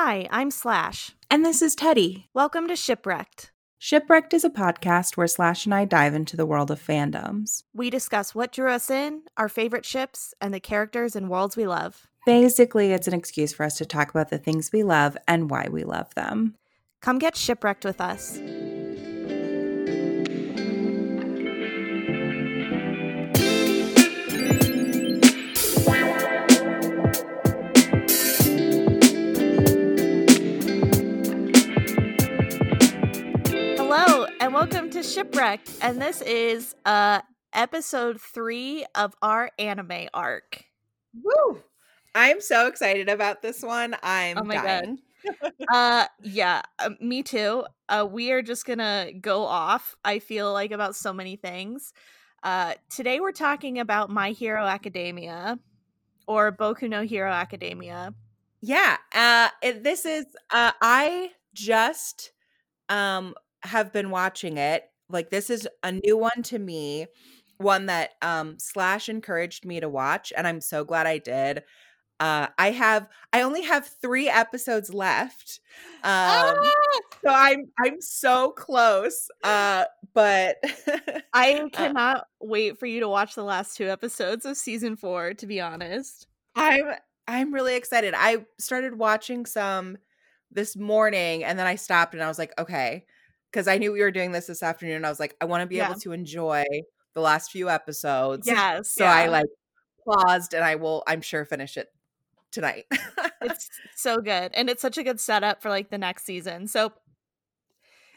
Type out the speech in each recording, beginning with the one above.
Hi, I'm Slash. And this is Teddy. Welcome to Shipwrecked. Shipwrecked is a podcast where Slash and I dive into the world of fandoms. We discuss what drew us in, our favorite ships, and the characters and worlds we love. Basically, it's an excuse for us to talk about the things we love and why we love them. Come get shipwrecked with us. And welcome to Shipwrecked. And this is uh episode three of our anime arc. Woo! I'm so excited about this one. I'm Oh my dying. uh yeah uh, me too uh we are just gonna go off i feel like about so many things uh today we're talking about my hero academia or boku no hero academia Yeah. Uh it, this is uh I just um have been watching it. Like this is a new one to me, one that um Slash encouraged me to watch and I'm so glad I did. Uh I have I only have 3 episodes left. Um so I'm I'm so close. Uh but i uh, cannot wait for you to watch the last two episodes of season four to be honest I'm I'm really excited. I started watching some this morning and then I stopped and I was like, okay, because I knew we were doing this this afternoon. I was like, I want to be Yeah. able to enjoy the last few episodes. yes So I like paused and I will, I'm sure, finish it tonight. it's so good and it's such a good setup for like the next season so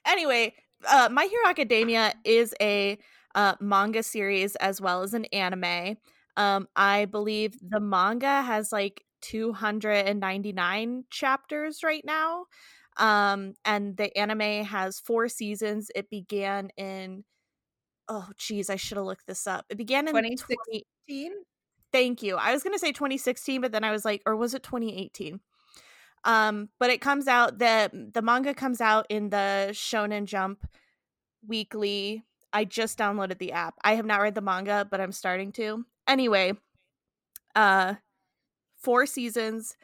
anyway uh my hero academia is a uh manga series as well as an anime um i believe the manga has like 299 chapters right now um and the anime has four seasons it began in oh geez i should have looked this up it began in 20, 2016? Thank you. I was going to say 2016, but then I was like, or was it 2018? Um, but it comes out the the manga comes out in the Shonen Jump weekly. I just downloaded the app. I have not read the manga, but I'm starting to. Anyway, uh four seasons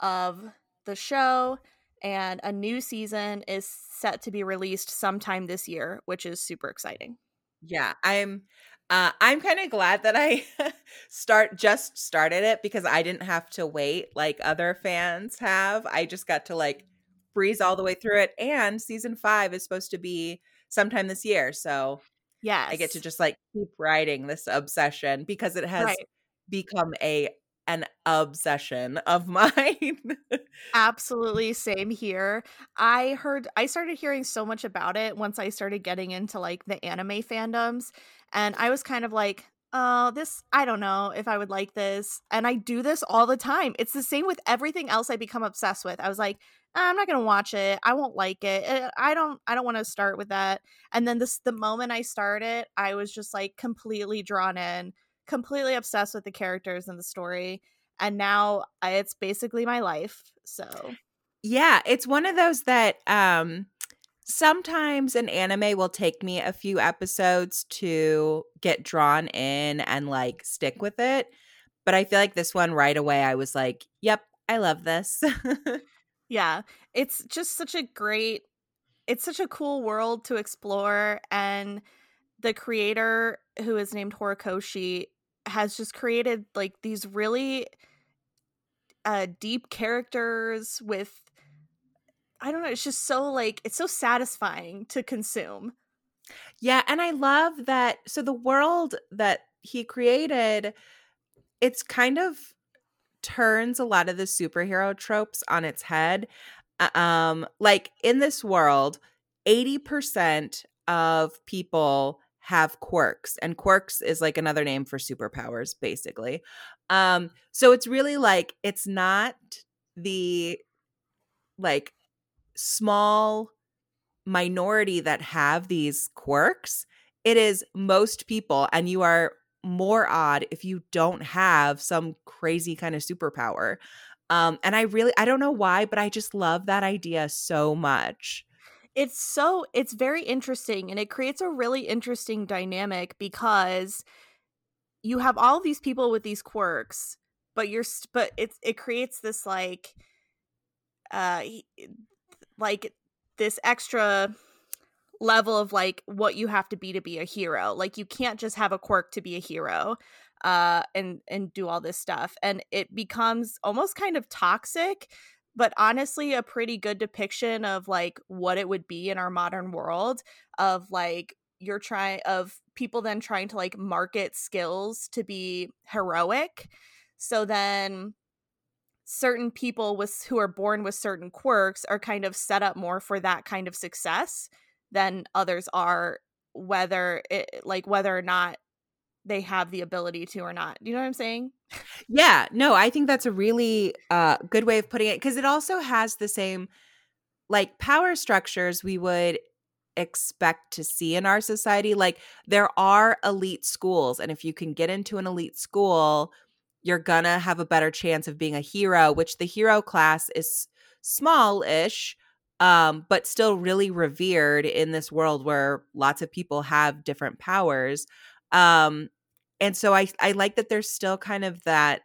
of the show and a new season is set to be released sometime this year, which is super exciting. Yeah, I'm uh I'm kind of glad that I start just started it because I didn't have to wait like other fans have. I just got to like breeze all the way through it and season 5 is supposed to be sometime this year. So Yes. I get to just like keep riding this obsession because it has Right. become a an obsession of mine. Absolutely same here. I heard I started hearing so much about it once I started getting into like the anime fandoms and I was kind of like, "Oh, this I don't know if I would like this." And I do this all the time. It's the same with everything else I become obsessed with. I was like, "Ah, "I'm not going to watch it. I won't like it. Eh, I don't I don't want to start with that." And then this the moment I started, I was just like completely drawn in, completely obsessed with the characters and the story. And now it's basically my life. So yeah, it's one of those that um sometimes an anime will take me a few episodes to get drawn in and like stick with it. But I feel like this one right away I was like, "Yep, I love this." yeah, it's just such a great, it's such a cool world to explore. And the creator, who is named Horikoshi, has just created like these really uh, deep characters with, I don't know, it's just so like, it's so satisfying to consume. Yeah, and I love that. So the world that he created, it's kind of turns a lot of the superhero tropes on its head. Uh, Um, like in this world, 80% of people have quirks, and quirks is like another name for superpowers, basically. Um, so it's really like it's not the like small minority that have these quirks. It is most people, and you are more odd if you don't have some crazy kind of superpower. Um, and I really, I don't know why, but I just love that idea so much. It's so it's very interesting and it creates a really interesting dynamic because you have all these people with these quirks, but you're but it's it creates this like uh like this extra level of like what you have to be to be a hero. Like you can't just have a quirk to be a hero uh and and do all this stuff and it becomes almost kind of toxic but honestly a pretty good depiction of like what it would be in our modern world of like you're trying of people then trying to like market skills to be heroic. So then certain people with who are born with certain quirks are kind of set up more for that kind of success than others are whether it like whether or not they have the ability to or not. Do you know what I'm saying? Yeah, no, I think that's a really uh, good way of putting it because it also has the same like power structures we would expect to see in our society. Like there are elite schools, and if you can get into an elite school, you're gonna have a better chance of being a hero, which the hero class is small ish. Um, but still really revered in this world where lots of people have different powers. Um, and so I I like that there's still kind of that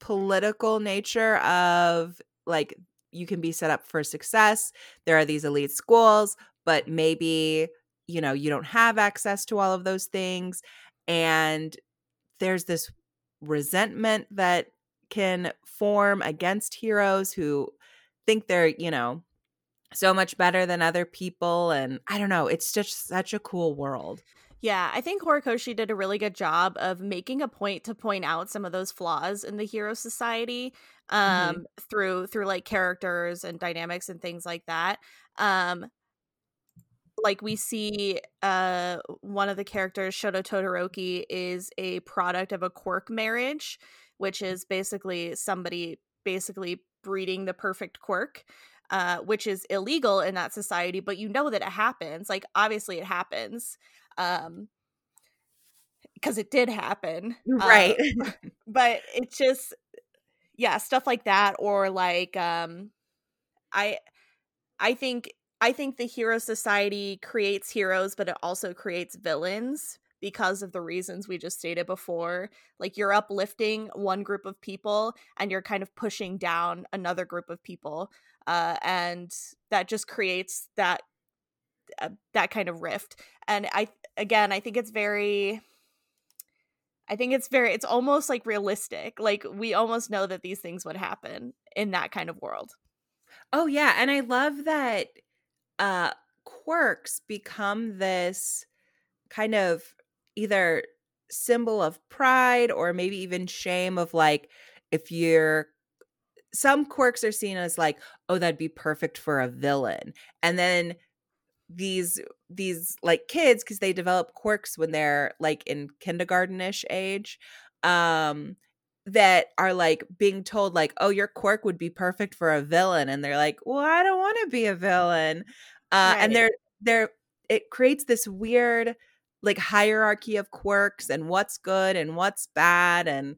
political nature of like you can be set up for success. There are these elite schools, but maybe you know you don't have access to all of those things and there's this resentment that can form against heroes who think they're, you know, so much better than other people and I don't know, it's just such a cool world. Yeah, I think Horikoshi did a really good job of making a point to point out some of those flaws in the hero society mm-hmm. um mm-hmm. through through like characters and dynamics and things like that. Um like we see uh one of the characters Shoto Todoroki is a product of a quirk marriage, which is basically somebody basically breeding the perfect quirk. Uh, which is illegal in that society, but you know that it happens. Like, obviously, it happens um because it did happen right. um, but it's just yeah stuff like that or like um i i think i think the hero society creates heroes but it also creates villains because of the reasons we just stated before. Like you're uplifting one group of people and you're kind of pushing down another group of people uh, and that just creates that uh, that kind of rift and i again i think it's very i think it's very it's almost like realistic like we almost know that these things would happen in that kind of world. Oh yeah and i love that uh quirks become this kind of either symbol of pride or maybe even shame of like if you're some quirks are seen as like oh that'd be perfect for a villain and then these these like kids because they develop quirks when they're like in kindergartenish age um that are like being told like oh your quirk would be perfect for a villain and they're like well i don't want to be a villain uh right. and they're they're it creates this weird like hierarchy of quirks and what's good and what's bad and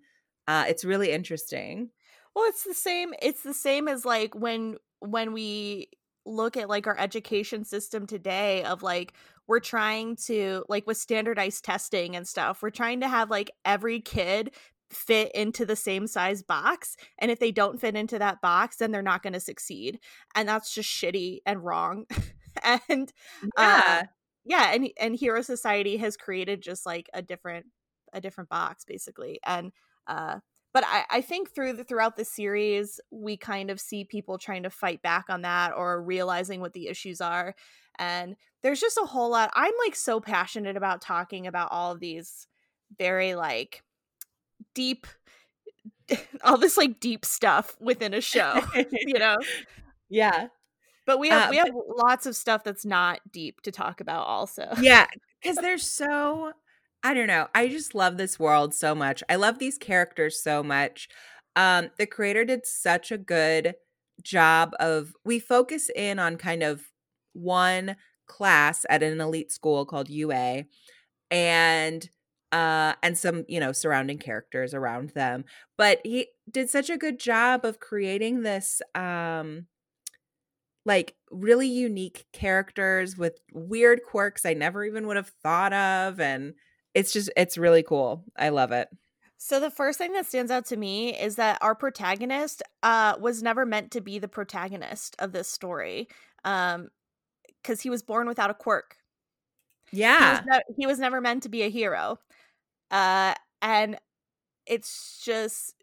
uh it's really interesting well it's the same it's the same as like when when we look at like our education system today of like we're trying to like with standardized testing and stuff we're trying to have like every kid fit into the same size box and if they don't fit into that box then they're not going to succeed and that's just shitty and wrong and yeah. uh, yeah and and hero society has created just like a different a different box basically and uh but I, I think through the throughout the series we kind of see people trying to fight back on that or realizing what the issues are and there's just a whole lot i'm like so passionate about talking about all of these very like deep all this like deep stuff within a show you know? Yeah. But we have uh, we have lots of stuff that's not deep to talk about also. Yeah because there's so I don't know. I just love this world so much. I love these characters so much. Um, the creator did such a good job of we focus in on kind of one class at an elite school called UA and uh and some you know surrounding characters around them but he did such a good job of creating this um like really unique characters with weird quirks I never even would have thought of and it's just it's really cool. I love it. So the first thing that stands out to me is that our protagonist uh was never meant to be the protagonist of this story. Um cuz he was born without a quirk. Yeah. He was, ne- he was never meant to be a hero. Uh and it's just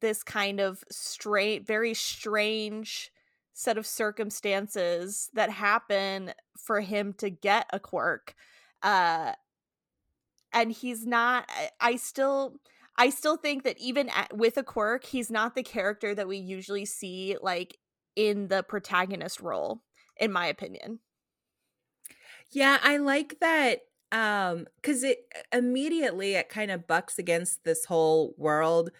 this kind of straight very strange set of circumstances that happen for him to get a quirk. Uh and he's not i still i still think that even at, with a quirk he's not the character that we usually see like in the protagonist role in my opinion. Yeah i like that um because it immediately it kind of bucks against this whole world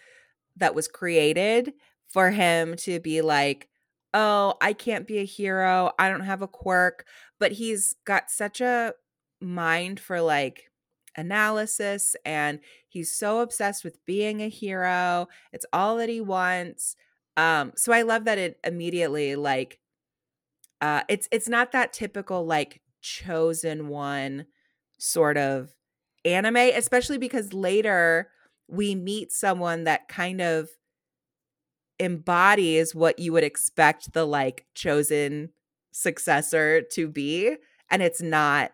that was created for him to be like oh i can't be a hero i don't have a quirk but he's got such a mind for like analysis and he's so obsessed with being a hero. It's all that he wants. Um so I love that it immediately like uh it's it's not that typical like chosen one sort of anime especially because later we meet someone that kind of embodies what you would expect the like chosen successor to be and it's not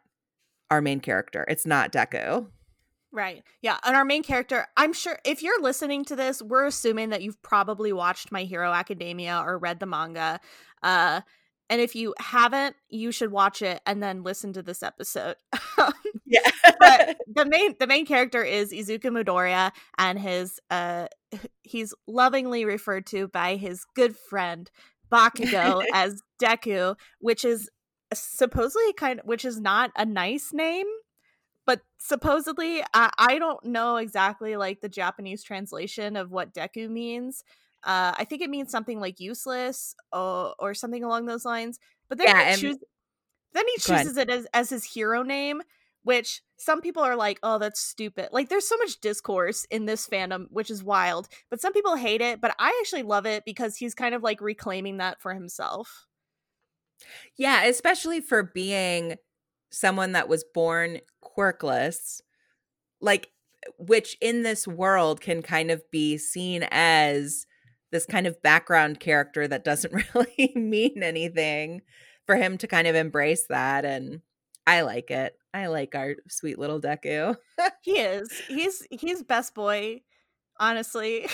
our main character. It's not Deku. Right. Yeah. And our main character, I'm sure if you're listening to this, we're assuming that you've probably watched My Hero Academia or read the manga. Uh, and if you haven't, you should watch it and then listen to this episode. yeah. but the main the main character is Izuku Midoriya and his uh he's lovingly referred to by his good friend Bakugo as Deku, which is supposedly kind of which is not a nice name but supposedly I, I don't know exactly like the japanese translation of what deku means. Uh i think it means something like useless or, or something along those lines but then yeah, he, choose, then he chooses it as, as his hero name which some people are like oh that's stupid. Like there's so much discourse in this fandom which is wild but some people hate it but i actually love it because he's kind of like reclaiming that for himself yeah, especially for being someone that was born quirkless, like which in this world can kind of be seen as this kind of background character that doesn't really mean anything for him to kind of embrace that and I like it. I like our sweet little Deku. he is. He's he's best boy, honestly.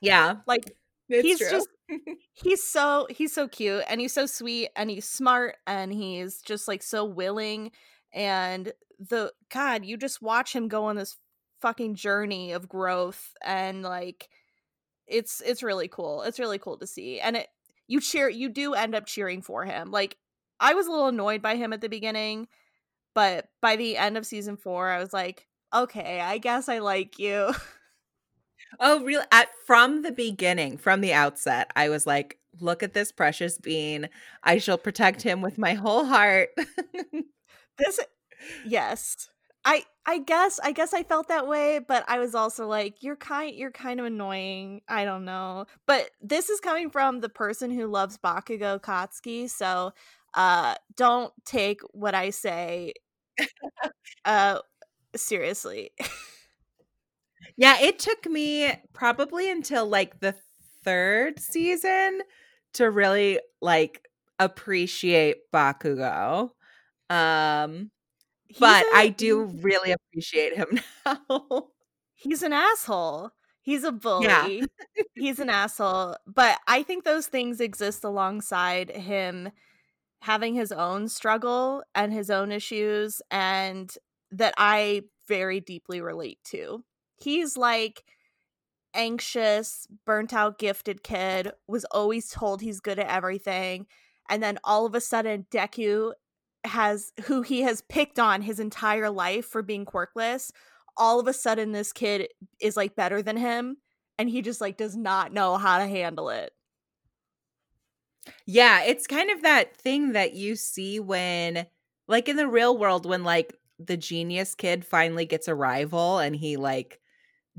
Yeah. Like it's he's true. just he's so he's so cute and he's so sweet and he's smart and he's just like so willing and the god you just watch him go on this fucking journey of growth and like it's it's really cool it's really cool to see and it you cheer you do end up cheering for him like i was a little annoyed by him at the beginning but by the end of season 4 i was like okay i guess i like you Oh, really? At from the beginning, from the outset, I was like, "Look at this precious bean. I shall protect him with my whole heart." this Yes. I I guess I guess I felt that way, but I was also like, "You're kind you're kind of annoying." I don't know. But this is coming from the person who loves Bakugo Katsuki, so uh don't take what I say uh seriously. Yeah, it took me probably until like the third season to really like appreciate Bakugo. Um He's but a, I do really appreciate him now. He's an asshole. He's a bully. Yeah. He's an asshole. But I think those things exist alongside him having his own struggle and his own issues and that I very deeply relate to he's like anxious, burnt out, gifted kid, was always told he's good at everything. And then all of a sudden, Deku has who he has picked on his entire life for being quirkless. All of a sudden, this kid is like better than him, and he just like does not know how to handle it. Yeah, it's kind of that thing that you see when, like in the real world, when like the genius kid finally gets a rival and he like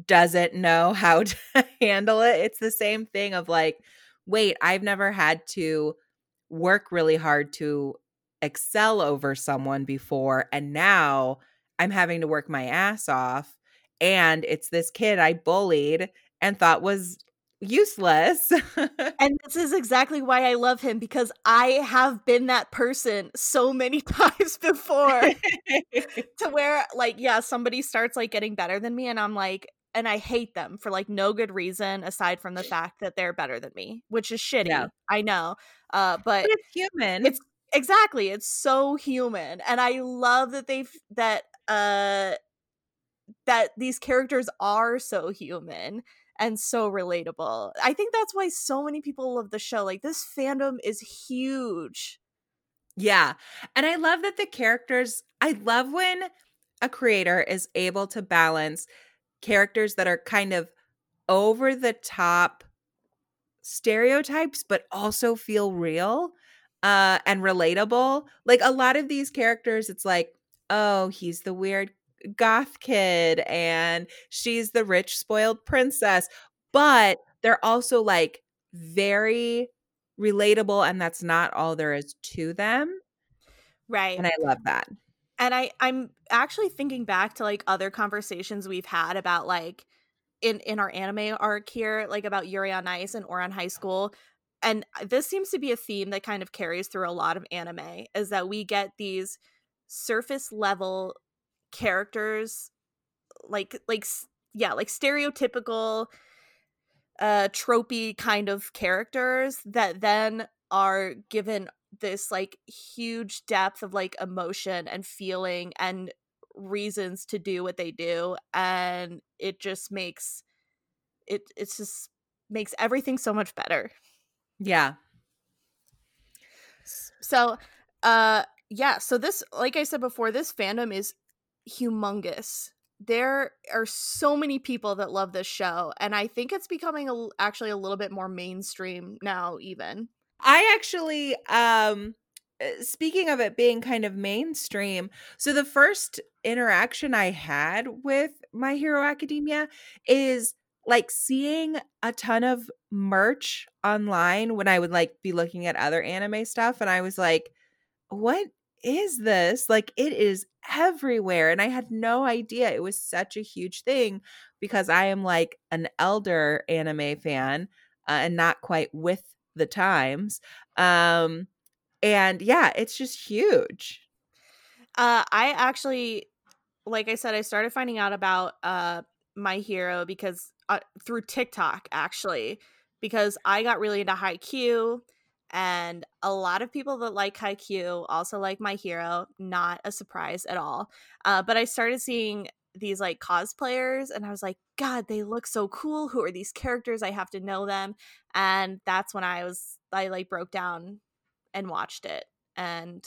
doesn't know how to handle it. It's the same thing of like, wait, I've never had to work really hard to excel over someone before. And now I'm having to work my ass off. and it's this kid I bullied and thought was useless. and this is exactly why I love him because I have been that person so many times before to where like yeah, somebody starts like getting better than me and I'm like and I hate them for like no good reason aside from the fact that they're better than me, which is shitty. Yeah. I know. Uh but, but it's human. It's exactly. It's so human. And I love that they've that uh that these characters are so human and so relatable. I think that's why so many people love the show. Like this fandom is huge. Yeah. And I love that the characters, I love when a creator is able to balance characters that are kind of over the top stereotypes but also feel real uh and relatable. Like a lot of these characters it's like, "Oh, he's the weird goth kid and she's the rich spoiled princess but they're also like very relatable and that's not all there is to them. Right. And i love that and i i'm actually thinking back to like other conversations we've had about like in in our anime arc here like about yuri on ice and Ouran high school. And this seems to be a theme that kind of carries through a lot of anime is that we get these surface level characters like like yeah like stereotypical uh tropey kind of characters that then are given this like huge depth of like emotion and feeling and reasons to do what they do and it just makes it it just makes everything so much better yeah so uh yeah so this like i said before this fandom is humongous. There are so many people that love this show, and I think it's becoming a, actually a little bit more mainstream now. Even I actually, um, uh, speaking of it being kind of mainstream, so the first interaction I had with My Hero Academia is like seeing a ton of merch online when I would like be looking at other anime stuff, and I was like, what is this? Like, it is everywhere. And I had no idea it was such a huge thing because I am like an elder anime fan uh, and not quite with the times. Um, and yeah, it's just huge. Uh, I actually, like I said, I started finding out about uh, my hero because uh, through TikTok, actually, because I got really into Haikyuu and a lot of people that like Haikyuu also like My Hero. Not a surprise at all. Uh, but I started seeing these like cosplayers, and I was like, God, they look so cool. Who are these characters? I have to know them. And that's when I was I like broke down and watched it. And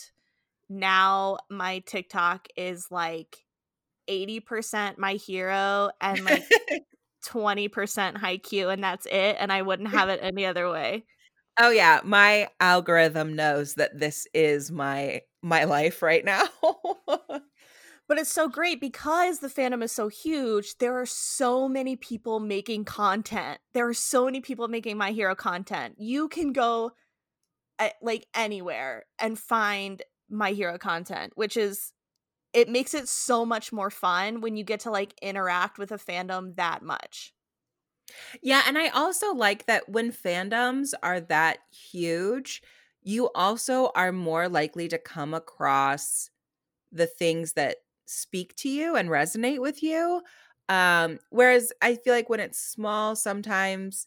now my TikTok is like 80% my hero and like 20% Haikyuu, and that's it. And I wouldn't have it any other way. Oh yeah, my algorithm knows that this is my my life right now. but it's so great because the fandom is so huge. There are so many people making content. There are so many people making my hero content. You can go at, like anywhere and find my hero content, which is it makes it so much more fun when you get to like interact with a fandom that much. Yeah, and I also like that when fandoms are that huge, you also are more likely to come across the things that speak to you and resonate with you. Um, whereas I feel like when it's small, sometimes,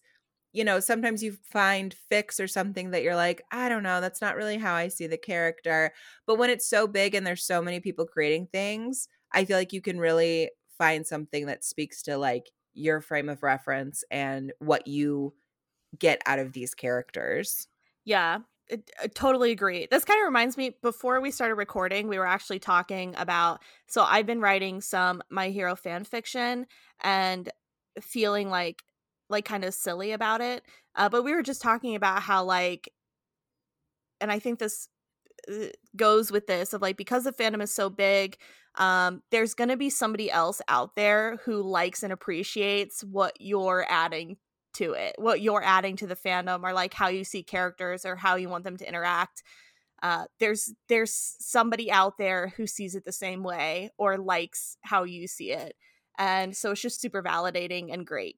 you know, sometimes you find fics or something that you're like, I don't know, that's not really how I see the character. But when it's so big and there's so many people creating things, I feel like you can really find something that speaks to like your frame of reference and what you get out of these characters. Yeah, I totally agree. This kind of reminds me before we started recording, we were actually talking about so I've been writing some My Hero fan fiction and feeling like like kind of silly about it. Uh, but we were just talking about how like and I think this uh, goes with this of like because the fandom is so big um there's going to be somebody else out there who likes and appreciates what you're adding to it what you're adding to the fandom or like how you see characters or how you want them to interact uh there's there's somebody out there who sees it the same way or likes how you see it And so it's just super validating and great.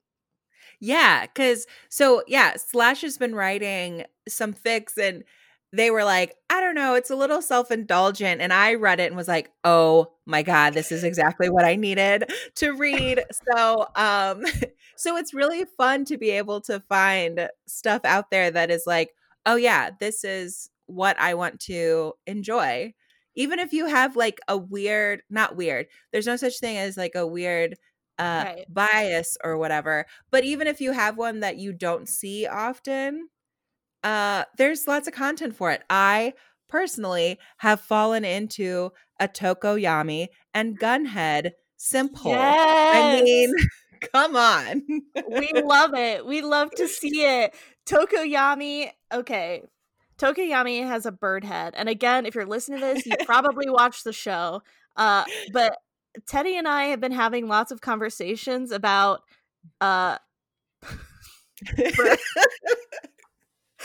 Yeah, cuz so yeah, Slash has been writing some fics and they were like, I don't know, it's a little self-indulgent and I read it and was like, "Oh my god, this is exactly what I needed to read." So, um so it's really fun to be able to find stuff out there that is like, "Oh yeah, this is what I want to enjoy." Even if you have like a weird, not weird. There's no such thing as like a weird uh Right. bias or whatever. But even if you have one that you don't see often, uh there's lots of content for it. I personally have fallen into a Tokoyami and Gunhead simple. I mean, come on. We love it. We love to see it. Tokoyami, okay. Tokoyami has a bird head. And again, if you're listening to this, you probably watched the show. Uh but Teddy and I have been having lots of conversations about uh bird,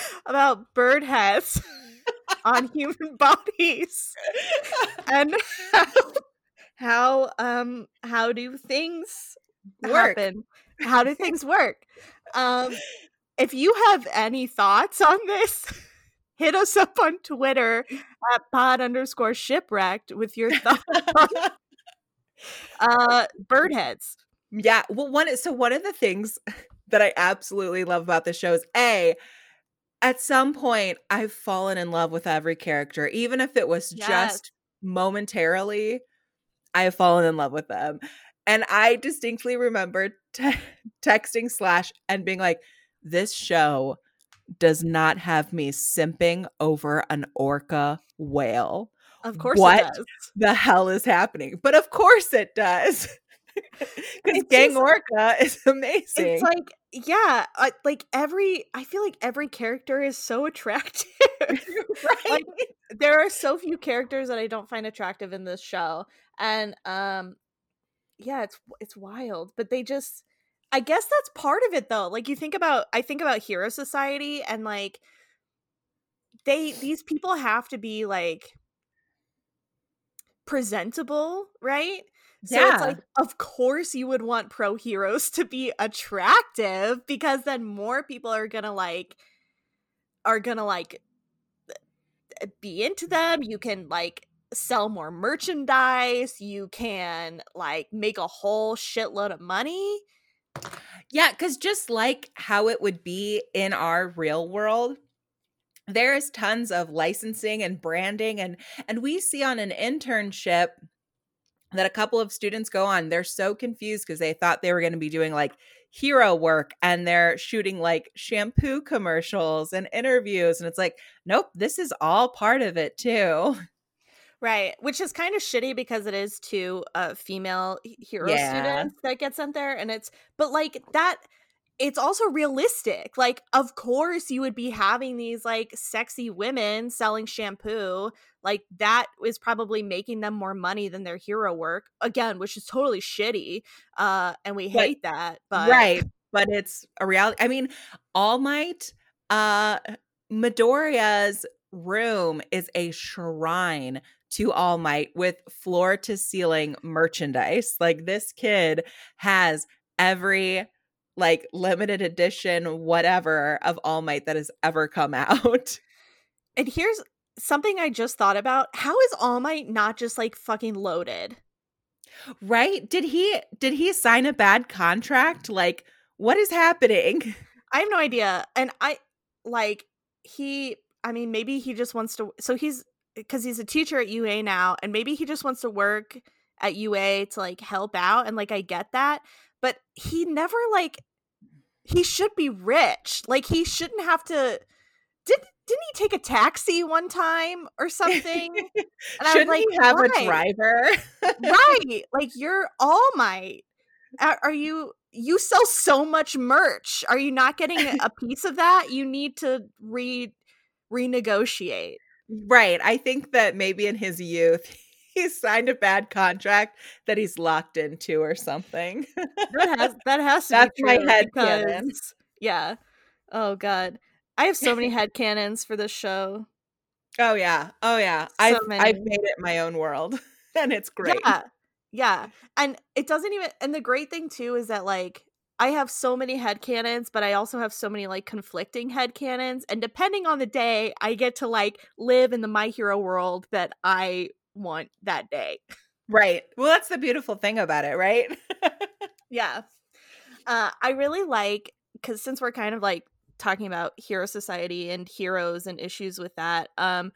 about bird heads on human bodies and how, how um how do things Work. happen how do things work um if you have any thoughts on this hit us up on twitter at pod underscore shipwrecked with your thoughts on uh bird heads Yeah. Well, one so one of the things that I absolutely love about the show is a at some point I've fallen in love with every character, even if it was Yes. just momentarily. I have fallen in love with them, and I distinctly remember te- texting Slash and being like, "This show does not have me simping over an orca whale. of course What? it does The hell is happening?" But of course it does. Because Gang just- Orca is amazing. it's like yeah I, like every i feel like every character is so attractive right? like, there are so few characters that I don't find attractive in this show, and um, yeah, it's it's wild. But they just, I guess that's part of it though. Like you think about, I think about Hero Society, and like they these people have to be like presentable, right? So Yeah. it's like, of course, you would want pro heroes to be attractive because then more people are gonna like, are gonna like eh, be into mm. them. You can like sell more merchandise. You can like make a whole shitload of money. Yeah, because just like how it would be in our real world, there is tons of licensing and branding and and we see on an internship that a couple of students go on they're so confused because they thought they were going to be doing like hero work and they're shooting like shampoo commercials and interviews and it's like nope this is all part of it too Right, which is kind of shitty because it is two uh female hero Yeah. students that get sent there and it's but like that it's also realistic. Like of course you would be having these like sexy women selling shampoo. Like that is probably making them more money than their hero work. Again, which is totally shitty. Uh and we But- hate that. But right but it's a reality i mean all might uh midoriya's room is a shrine to all might with floor to ceiling merchandise like this kid has every like limited edition whatever of all might that has ever come out And here's something I just thought about. How is All Might not just like fucking loaded? right did he did he sign a bad contract like what is happening I have no idea. And I like he I mean maybe he just wants to so he's cuz he's a teacher at UA now and maybe he just wants to work at UA to like help out and like I get that, but he never like he should be rich. Like he shouldn't have to did didn't he take a taxi one time or something? And shouldn't like, he have "Why?" a driver right like you're all might are, are you you sell so much merch are you not getting a piece of that you need to re renegotiate Right. I think that maybe in his youth he signed a bad contract that he's locked into or something. that has that has to That's be my headcanon. because- yeah oh god i have so many head canons for this show oh yeah. Oh yeah. So I've many. I've made it my own world and it's great. yeah Yeah. And it doesn't even and the great thing too is that like I have so many head canons, but I also have so many like conflicting head canons. And depending on the day, I get to like live in the My Hero world that I want that day. Right. Well, that's the beautiful thing about it, right? yeah. Uh, I really like because since we're kind of like talking about hero society and heroes and issues with that, um,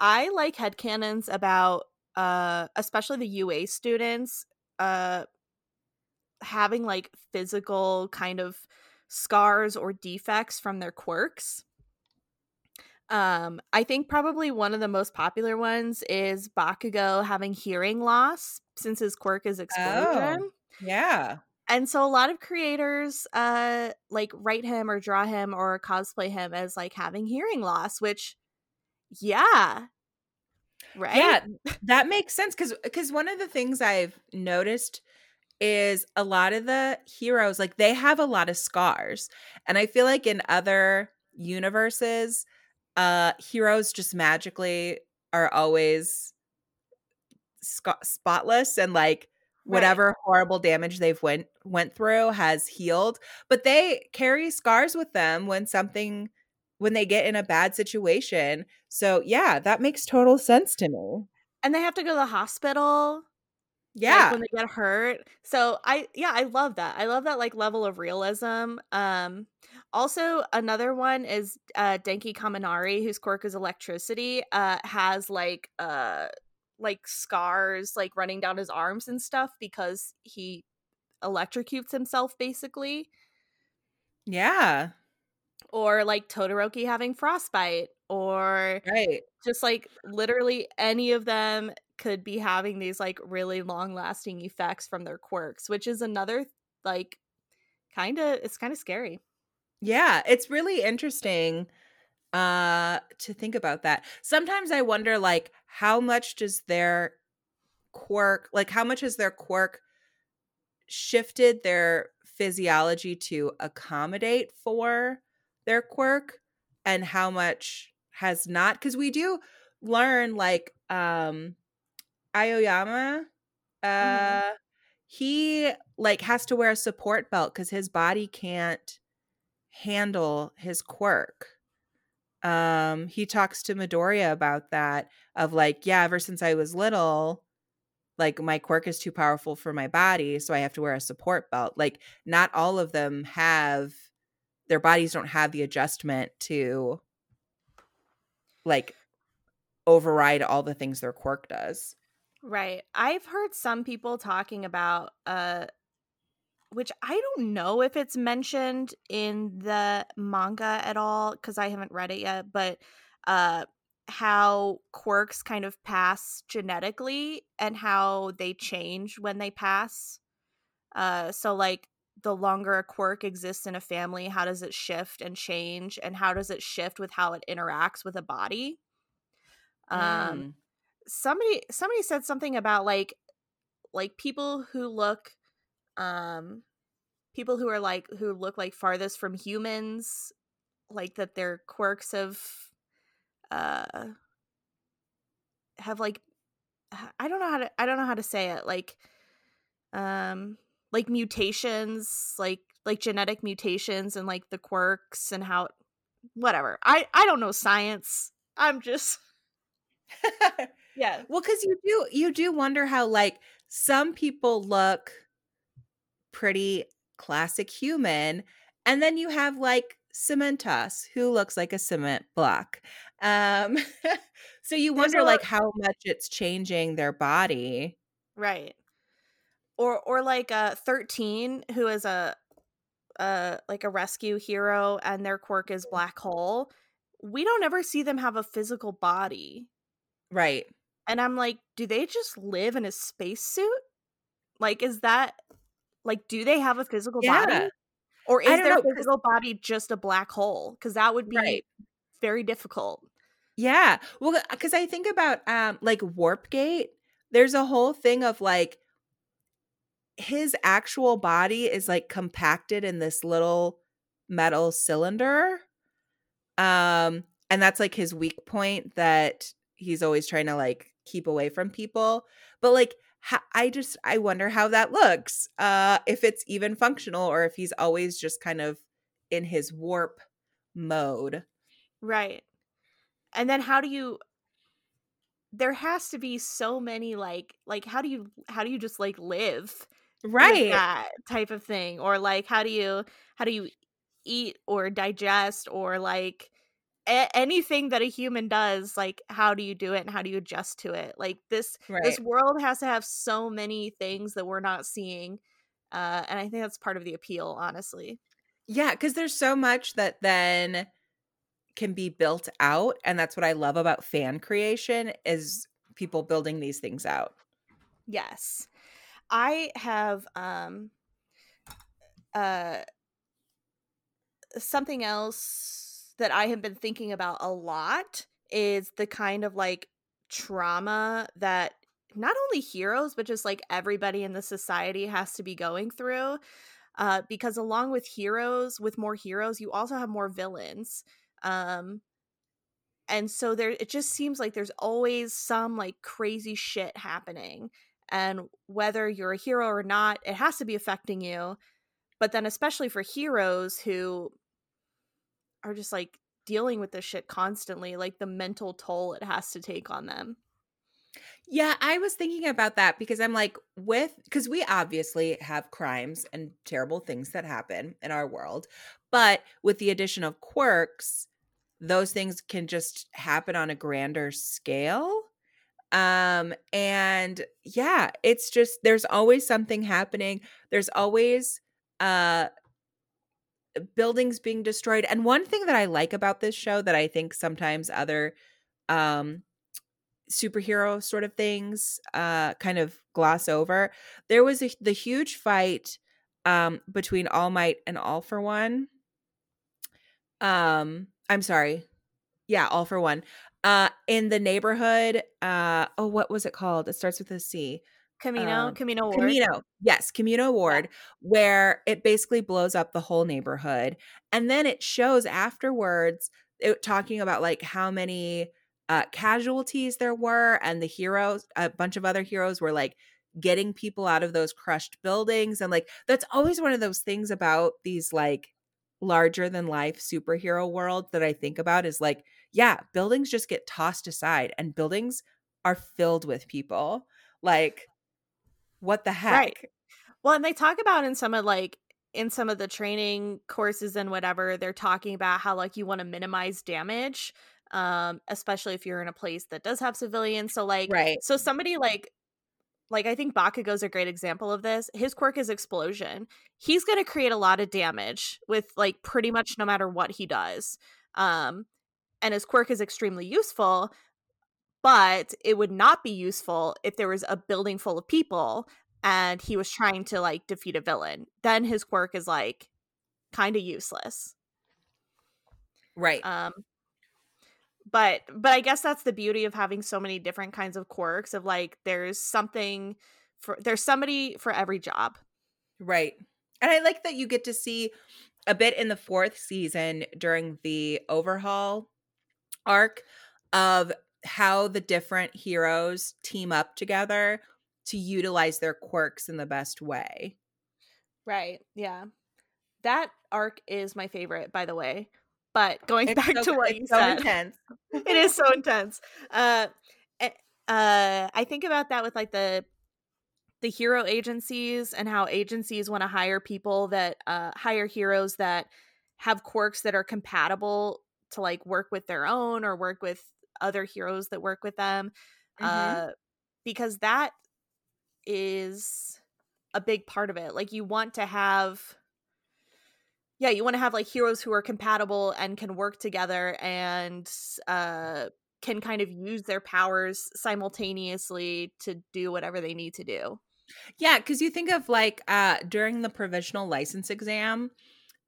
I like head canons about uh especially the UA students uh having like physical kind of scars or defects from their quirks. Um, I think probably one of the most popular ones is Bakugo having hearing loss since his quirk is explosion. Oh, yeah. And so a lot of creators uh like write him or draw him or cosplay him as like having hearing loss, which yeah. Right? Yeah, that makes sense cuz cuz one of the things I've noticed is a lot of the heroes like they have a lot of scars and i feel like in other universes uh heroes just magically are always sc- spotless and like whatever right. horrible damage they've went went through has healed but they carry scars with them when something when they get in a bad situation so yeah that makes total sense to me and they have to go to the hospital yeah. Like when they get hurt. So I yeah, I love that. I love that like level of realism. Um also another one is uh Denki Kaminari, whose quirk is electricity, uh has like uh like scars like running down his arms and stuff because he electrocutes himself basically. Yeah. Or like Todoroki having frostbite or right. just like literally any of them could be having these like really long lasting effects from their quirks, which is another like kind of it's kind of scary. Yeah, it's really interesting uh to think about that. Sometimes I wonder like how much does their quirk like how much has their quirk shifted their physiology to accommodate for their quirk and how much has not cuz we do learn like um Aoyama, mm-hmm. uh, mm-hmm. he like has to wear a support belt because his body can't handle his quirk. Um, he talks to Midoriya about that of like, yeah, ever since I was little, like my quirk is too powerful for my body, so I have to wear a support belt. Like, not all of them have their bodies don't have the adjustment to like override all the things their quirk does. Right. I've heard some people talking about uh which I don't know if it's mentioned in the manga at all cuz I haven't read it yet, but uh how quirks kind of pass genetically and how they change when they pass. Uh so like the longer a quirk exists in a family, how does it shift and change and how does it shift with how it interacts with a body? Um mm somebody somebody said something about like like people who look um people who are like who look like farthest from humans like that their quirks have uh have like I don't know how to I don't know how to say it like um like mutations like like genetic mutations and like the quirks and how whatever I I don't know science I'm just yeah. Well, because you do you do wonder how like some people look pretty classic human, and then you have like Cementoss who looks like a cement block. Um, so you wonder like how much it's changing their body, right? Or or like uh 13 who is a uh like a rescue hero and their quirk is black hole. We don't ever see them have a physical body. Right. And I'm like, do they just live in a spacesuit? Like, is that like, do they have a physical yeah. body? Or is their know, physical body just a black hole? Because that would be right. very difficult. Yeah. Well, because I think about um like Warp Gate, there's a whole thing of like his actual body is like compacted in this little metal cylinder. Um, and that's like his weak point that he's always trying to like keep away from people. But like I just I wonder how that looks. Uh if it's even functional or if he's always just kind of in his warp mode. Right. And then how do you there has to be so many like like how do you how do you just like live right that type of thing or like how do you how do you eat or digest or like a- anything that a human does like how do you do it and how do you adjust to it? Like this right. this world has to have so many things that we're not seeing uh and i think that's part of the appeal honestly. Yeah because there's so much that then can be built out and that's what i love about fan creation is people building these things out. Yes. I have um uh something else that i have been thinking about a lot is the kind of like trauma that not only heroes but just like everybody in the society has to be going through uh, because along with heroes with more heroes you also have more villains um and so there it just seems like there's always some like crazy shit happening and whether you're a hero or not it has to be affecting you but then especially for heroes who are just like dealing with this shit constantly like the mental toll it has to take on them yeah, I was thinking about that because I'm like, with, because we obviously have crimes and terrible things that happen in our world. But with the addition of quirks, those things can just happen on a grander scale um and yeah it's just there's always something happening there's always uh buildings being destroyed and one thing that i like about this show that i think sometimes other um superhero sort of things uh kind of gloss over there was a, the huge fight um between all might and all for one um I'm sorry. Yeah, all for one. Uh in the neighborhood, uh oh what was it called? It starts with a C. Kamino Um Kamino ward Kamino. Yes, Kamino Ward where it basically blows up the whole neighborhood. And then it shows afterwards it talking about like how many uh casualties there were and the heroes a bunch of other heroes were like getting people out of those crushed buildings and like that's always one of those things about these like larger than life superhero world that I think about is like, yeah, buildings just get tossed aside and buildings are filled with people. Like, what the heck? Right. Well, and they talk about in some of like in some of the training courses and whatever, they're talking about how like you want to minimize damage, um, especially if you're in a place that does have civilians. So like, Right. so somebody like like I think Bakugo's a great example of this. His quirk is explosion. He's going to create a lot of damage with like pretty much no matter what he does. Um and his quirk is extremely useful, but it would not be useful if there was a building full of people and he was trying to like defeat a villain. Then his quirk is like kind of useless. Right. Um but but I guess that's the beauty of having so many different kinds of quirks of like there's something for there's somebody for every job. right. And I like that you get to see a bit in the fourth season during the overhaul arc of how the different heroes team up together to utilize their quirks in the best way. Right. Yeah. That arc is my favorite, by the way. But going It's back so to what you so said, intense. it is so intense. Uh, eh, uh, I think about that with like the the hero agencies and how agencies want to hire people that uh, hire heroes that have quirks that are compatible to like work with their own or work with other heroes that work with them, Mhm. uh, because that is a big part of it. Like you want to have yeah, you want to have like heroes who are compatible and can work together and uh can kind of use their powers simultaneously to do whatever they need to do. Yeah, because you think of like uh during the provisional license exam,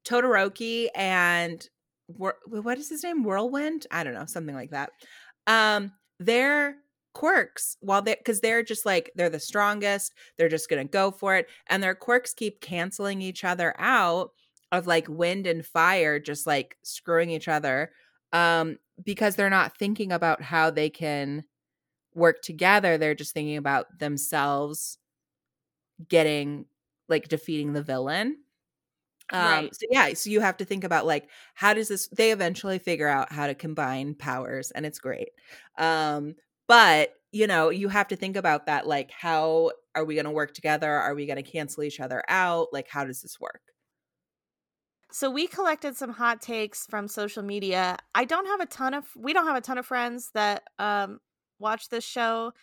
Todoroki and what is his name? Whirlwind? I don't know, something like that. Um, their quirks, while they because they're just like they're the strongest, they're just gonna go for it, and their quirks keep canceling each other out of like wind and fire, just like screwing each other. Um, because they're not thinking about how they can work together. They're just thinking about themselves getting like defeating the villain. Um, Right. so yeah, so you have to think about like how does this they eventually figure out how to combine powers and it's great. Um, but you know, you have to think about that like how are we going to work together? Are we going to cancel each other out? Like how does this work? So we collected some hot takes from social media. I don't have a ton of we don't have a ton of friends that um watch this show,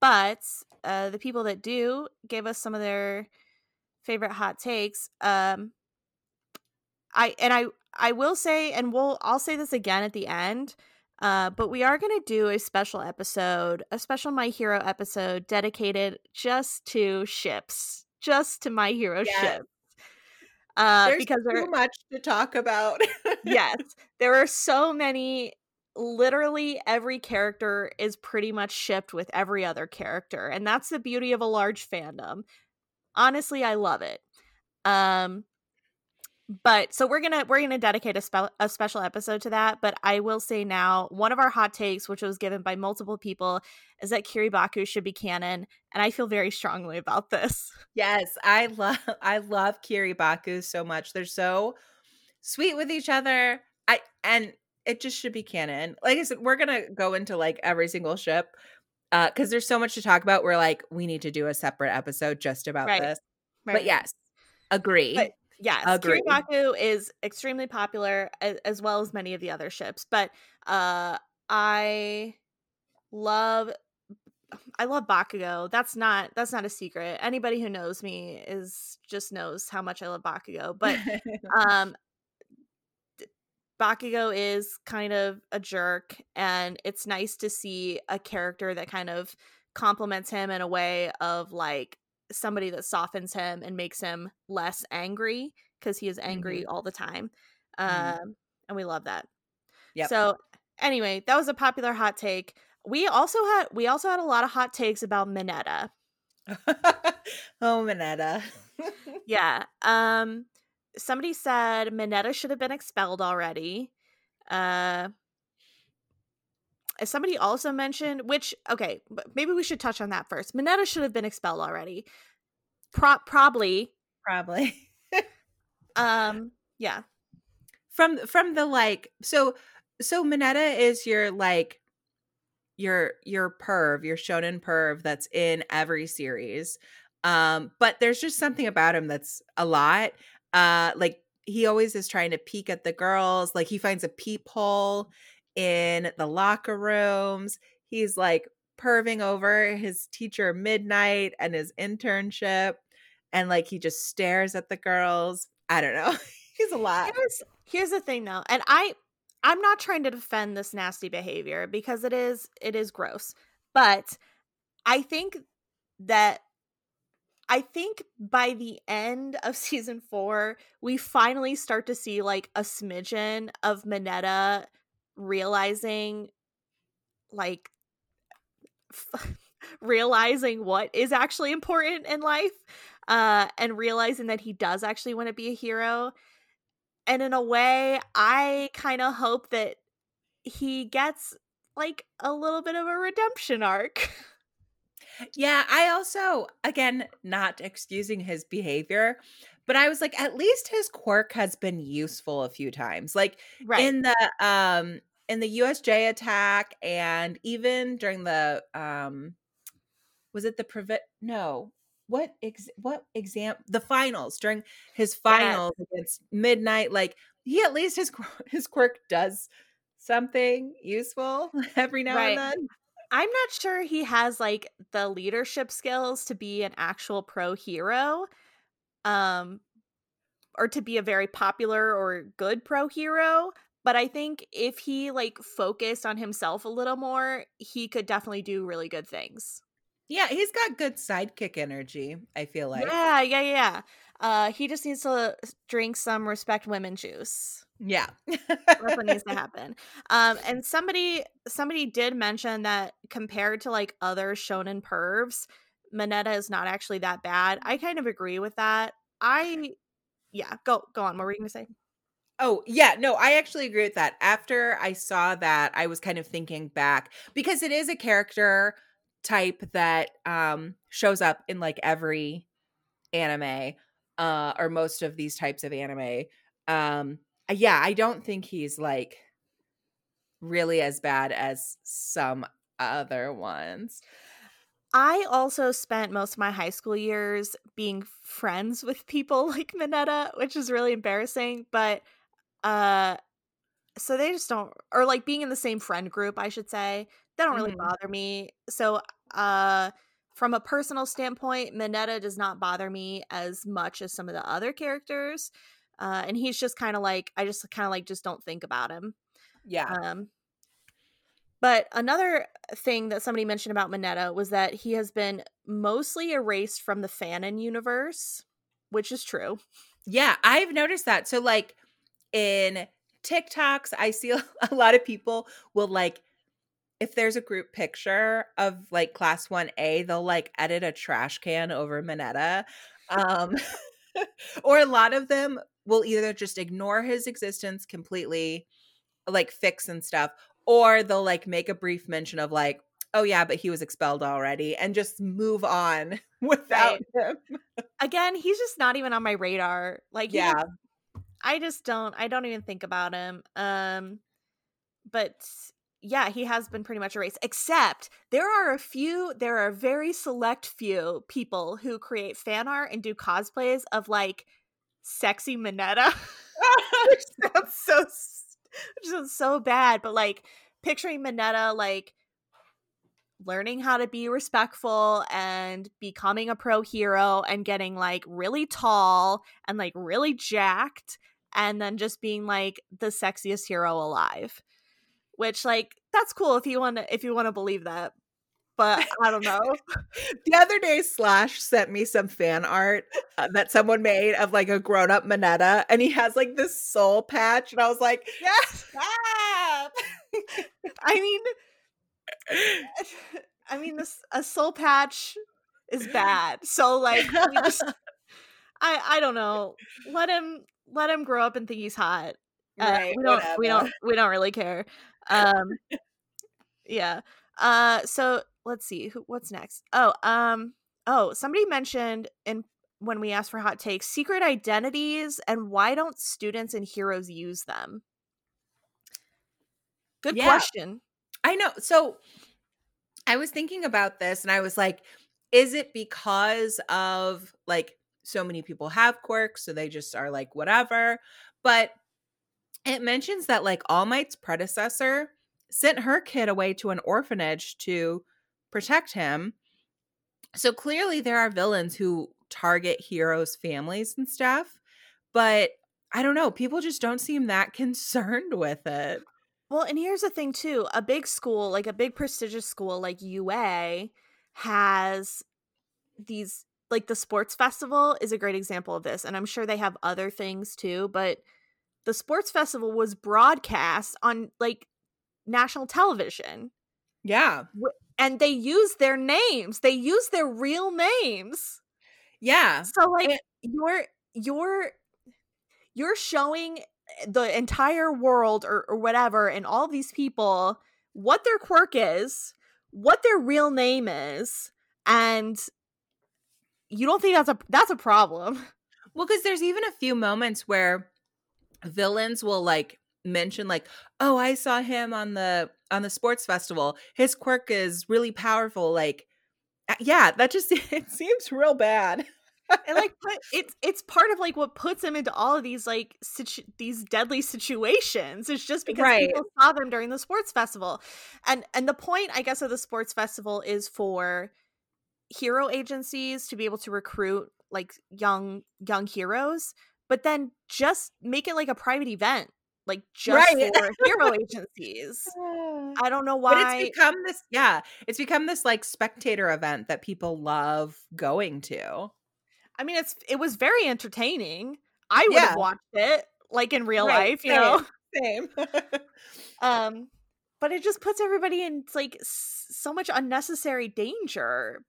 but uh the people that do gave us some of their favorite hot takes. Um I and I I will say and we'll I'll say this again at the end. Uh, but we are going to do a special episode, a special My Hero episode dedicated just to ships, just to My Hero Yes. ship. Uh, There's because too much to talk about. yes, there are so many. Literally every character is pretty much shipped with every other character, and that's the beauty of a large fandom. Honestly, I love it. Um, but so we're gonna we're gonna dedicate a, spe- a special episode to that. But I will say now, one of our hot takes, which was given by multiple people, is that Kiribaku should be canon, and I feel very strongly about this. Yes, I love I love Kiribaku so much. They're so sweet with each other. I and it just should be canon. Like I said, we're gonna go into like every single ship uh because there's so much to talk about. We're like, we need to do a separate episode just about Right, this. Right. But yes, agree. But yes, Agree. Kiribaku is extremely popular as, as well as many of the other ships. But uh I love I love Bakugo. That's not that's not a secret. Anybody who knows me is just knows how much I love Bakugo. But um Bakugo is kind of a jerk and it's nice to see a character that kind of compliments him in a way of like somebody that softens him and makes him less angry because he is angry all the time. Mhm. Um and we love that. Yep. So anyway, that was a popular hot take. We also had we also had a lot of hot takes about Mineta. oh Mineta. Yeah. Um somebody said Mineta should have been expelled already. Uh somebody also mentioned which okay, maybe we should touch on that first. Mineta should have been expelled already. Pro- probably. Probably. Um yeah. from from the like so so Mineta is your like your your perv, your shonen perv that's in every series. Um, but there's just something about him that's a lot. Uh like he always is trying to peek at the girls, like he finds a peephole in the locker rooms. He's like perving over his teacher Midnight and his internship and like he just stares at the girls. I don't know. He's a lot. Here's here's the thing though, and I I'm not trying to defend this nasty behavior because it is it is gross. But I think that I think by the end of season 4, we finally start to see like a smidgen of Mineta realizing like f- realizing what is actually important in life uh and realizing that he does actually want to be a hero. And in a way i kind of hope that he gets like a little bit of a redemption arc. Yeah, I also again not excusing his behavior, but I was like at least his quirk has been useful a few times. Like right in the um in the USJ attack and even during the um was it the prevent no what ex- what exam the finals during his finals against midnight like he at least his his quirk does something useful every now Right. and then i'm not sure he has like the leadership skills to be an actual pro hero um or to be a very popular or good pro hero but i think if he like focused on himself a little more he could definitely do really good things yeah he's got good sidekick energy i feel like yeah yeah yeah uh he just needs to drink some respect women juice Yeah. That's what needs to happen. Um, and somebody somebody did mention that compared to like other shonen pervs, Mineta is not actually that bad. I kind of agree with that. I yeah, go go on. What were you gonna say? oh, yeah. No, I actually agree with that. After I saw that, I was kind of thinking back because it is a character type that um shows up in like every anime uh or most of these types of anime. Um yeah, I don't think he's like really as bad as some other ones. I also spent most of my high school years being friends with people like Mineta, which is really embarrassing, but uh so they just don't or like being in the same friend group, I should say. They don't really Mhm. bother me. So uh from a personal standpoint, Mineta does not bother me as much as some of the other characters. Uh and he's just kind of like I just kind of like just don't think about him. Yeah. Um but another thing that somebody mentioned about Mineta was that he has been mostly erased from the fanon universe, which is true. Yeah, I've noticed that. So like in TikToks, I see a lot of people will like if there's a group picture of like class 1A, they'll like edit a trash can over Mineta. Um or a lot of them will either just ignore his existence completely, like fics and stuff, or they'll like make a brief mention of like, oh yeah, but he was expelled already and just move on without him. Again, he's just not even on my radar. Like Yeah. just- I just don't I don't even think about him. Um but yeah, he has been pretty much erased. Except there are a few, there are a very select few people who create fan art and do cosplays of like sexy which sounds so which is so bad, but like picturing Mineta like learning how to be respectful and becoming a pro hero and getting like really tall and like really jacked and then just being like the sexiest hero alive. Which like that's cool if you want to if you want to believe that. But I don't know. The other day, Slash sent me some fan art uh, that someone made of like a grown up Mineta, and he has like this soul patch, and I was like, yes. "Stop!" I mean I mean this a soul patch is bad. So like just I I don't know. Let him let him grow up and think he's hot. Uh, right? we don't we don't we don't really care. Um yeah. Uh so let's see who what's next. Oh, um oh, somebody mentioned in when we asked for hot takes, secret identities and why don't students and heroes use them? Good Yeah. question. I know. So I was thinking about this, and I was like, is it because of like so many people have quirks, so they just are like whatever? But it mentions that like All Might's predecessor sent her kid away to an orphanage to protect him. So clearly there are villains who target heroes' families and stuff, but I don't know, people just don't seem that concerned with it. Well, and here's the thing too. A big school, like a big prestigious school like UA has these like the sports festival is a great example of this and I'm sure they have other things too, but the sports festival was broadcast on like national television Yeah. and they use their names. They use their real names. Yeah. So like And- you're you're you're showing eh, the entire world or, or whatever and all these people what their quirk is, what their real name is, and you don't think that's a that's a problem. Well, because there's even a few moments where villains will like mention like, "Oh, I saw him on the on the sports festival. His quirk is really powerful." Like, yeah, that just it seems real bad. and like put, it's it's part of like what puts him into all of these like situ- these deadly situations it's just because Right. people saw them during the sports festival and and the point i guess of the sports festival is for hero agencies to be able to recruit like young young heroes but then just make it like a private event like just Right. for hero agencies i don't know But why it's become this, yeah, it's become this like spectator event that people love going to. i mean it's it was very entertaining i would Yeah. have watched it like in real Right, life you same. know Same. um but it just puts everybody in like so much unnecessary danger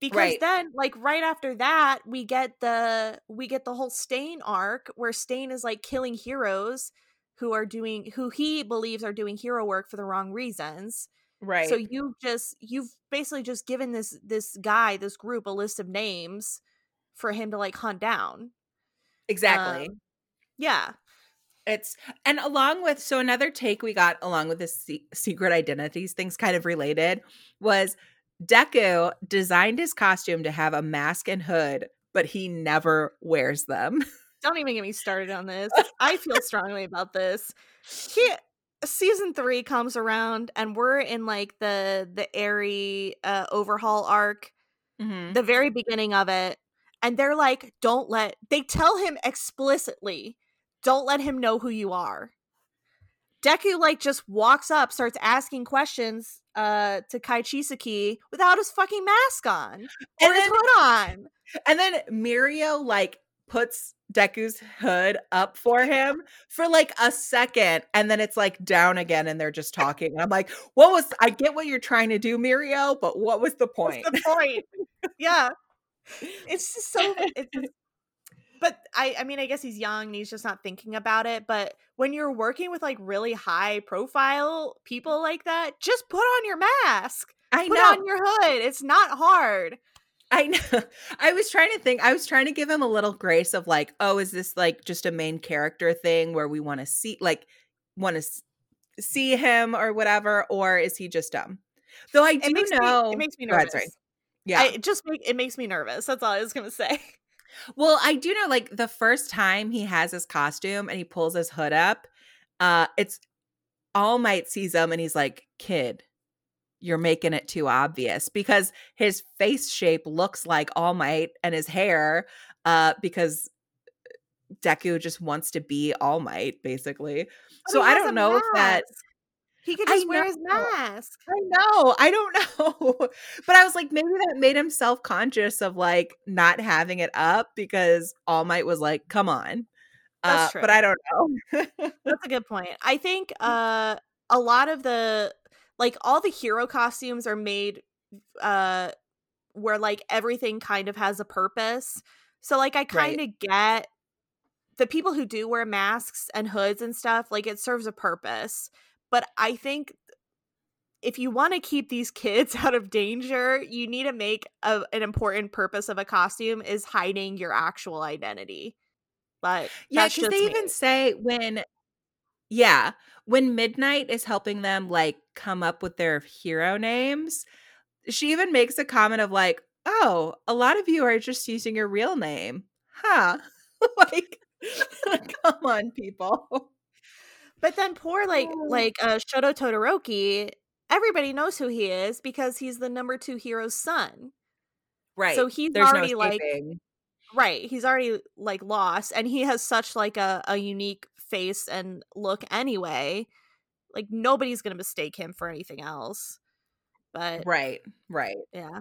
because Right. then like right after that we get the we get the whole stain arc where stain is like killing heroes who are doing who he believes are doing hero work for the wrong reasons Right. So you just you've basically just given this this guy, this group a list of names for him to like hunt down. exactly. Um, yeah. It's and along with so another take we got along with this se- secret identities things kind of related was Deku designed his costume to have a mask and hood, but he never wears them. Don't even get me started on this. I feel strongly about this. He season three comes around and we're in like the the airy uh overhaul arc Mhm. the very beginning of it and they're like don't let they tell him explicitly don't let him know who you are deku like just walks up starts asking questions uh to kai chisaki without his fucking mask on or And his then- hood on And then Mirio like puts Deku's hood up for him for like a second and then it's like down again and they're just talking. And I'm like, what was I get what you're trying to do, Mirio, but what was the point? What's the point yeah it's just so it's just- but I, I mean, I guess he's young and he's just not thinking about it. But when you're working with like really high profile people like that, just put on your mask, I put know. on your hood. It's not hard. I know. I was trying to think. I was trying to give him a little grace of like, oh, is this like just a main character thing where we want to see like want to s- see him or whatever, or is he just dumb? Though I do It makes know. me, it makes me nervous. yeah. I, it just it makes me nervous. That's all I was gonna say. Well, I do know like the first time he has his costume and he pulls his hood up, uh it's All Might sees him and he's like, "Kid, you're making it too obvious." Because his face shape looks like All Might and his hair uh because Deku just wants to be All Might basically. But so I don't know if that he could I just wear his mask. I know. I don't know. But I was like, maybe that made him self conscious of like not having it up because All Might was like, come on. That's uh, But. I don't know. That's a good point. I think uh a lot of the like all the hero costumes are made uh where like everything kind of has a purpose. So like I kind of get the people who do wear masks and hoods and stuff, like it serves a purpose. But I think if you want to keep these kids out of danger, you need to make a, an important purpose of a costume is hiding your actual identity. But yeah, because they me. even say when, yeah, when Midnight is helping them like come up with their hero names, she even makes a comment of like, oh, a lot of you are just using your real name. Huh. like, come on, people. But then poor like Oh. like uh Shoto Todoroki, everybody knows who he is because he's the number 2 hero's son. Right. So he's There's already no like right, he's already like lost and he has such like a a unique face and look anyway. Like nobody's going to mistake him for anything else. But Right. Right. yeah.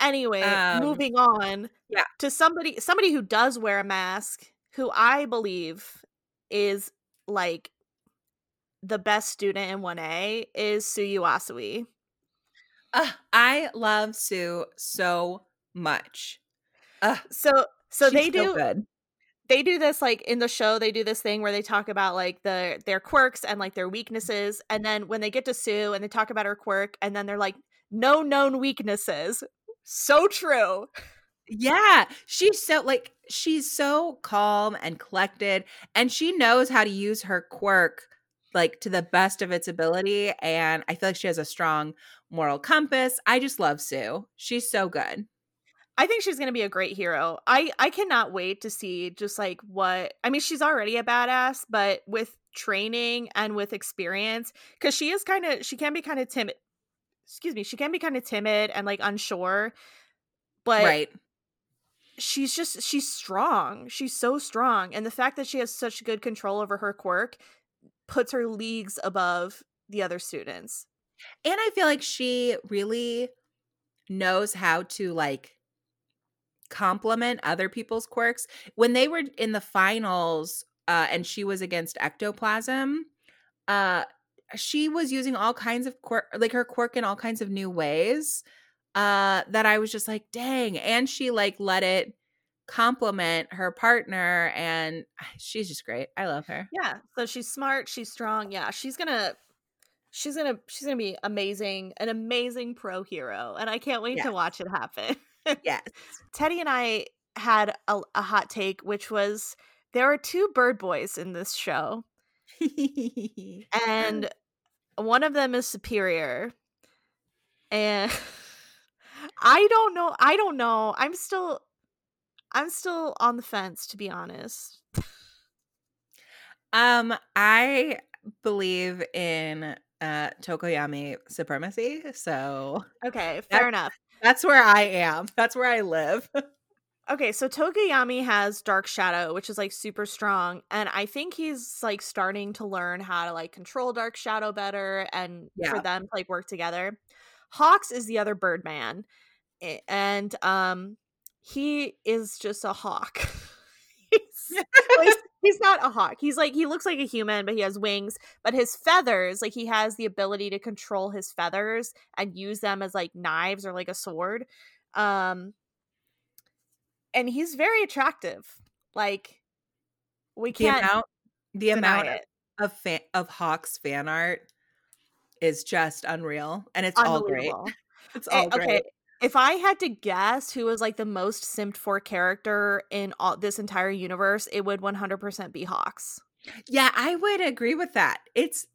Anyway, Um, moving on yeah. to somebody somebody who does wear a mask who I believe is like the best student in 1A is Tsuyu Asui. Ugh, I love Sue so much. Ugh, So so they do good. They do this like in the show they do this thing where they talk about like the their quirks and like their weaknesses and then when they get to Sue and they talk about her quirk and then they're like no known weaknesses. So true. Yeah, she's so like she's so calm and collected and she knows how to use her quirk like to the best of its ability and I feel like she has a strong moral compass. I just love Sue. She's so good. I think she's going to be a great hero. I I cannot wait to see just like what I mean she's already a badass but with training and with experience cuz she is kind of she can be kind of timid. Excuse me, she can be kind of timid and like unsure. But right. she's just she's strong. She's so strong and the fact that she has such good control over her quirk puts her leagues above the other students. And I feel like she really knows how to like complement other people's quirks. When they were in the finals uh and she was against ectoplasm, uh she was using all kinds of quirk like her quirk in all kinds of new ways. Uh that I was just like, dang. And she like let it complement her partner and she's just great. I love her. Yeah, so she's smart, she's strong. Yeah, she's going to she's gonna she's gonna be amazing, an amazing pro hero, and I can't wait Yes. to watch it happen. Yes. Teddy and I had a, a hot take, which was there are two bird boys in this show, and one of them is superior, and I don't know. I don't know. I'm still, I'm still on the fence, to be honest. um, I believe in uh Tokoyami supremacy, so Okay, fair enough. That's where I am. That's where I live. Okay, so Tokoyami has Dark Shadow, which is like super strong, and I think he's like starting to learn how to like control Dark Shadow better and Yeah. for them to like work together. Hawks is the other Birdman, and um he is just a hawk. he's, he's, not a hawk. He's like he looks like a human, but he has wings. But his feathers, like he has the ability to control his feathers and use them as like knives or like a sword. Um and he's very attractive. Like we the can't amount the amount it. of fan, of Hawks fan art is just unreal and it's all great. It's all great. If I had to guess who was like the most simped for character in all this entire universe, it would 100% be Hawks Yeah, I would agree with that. It's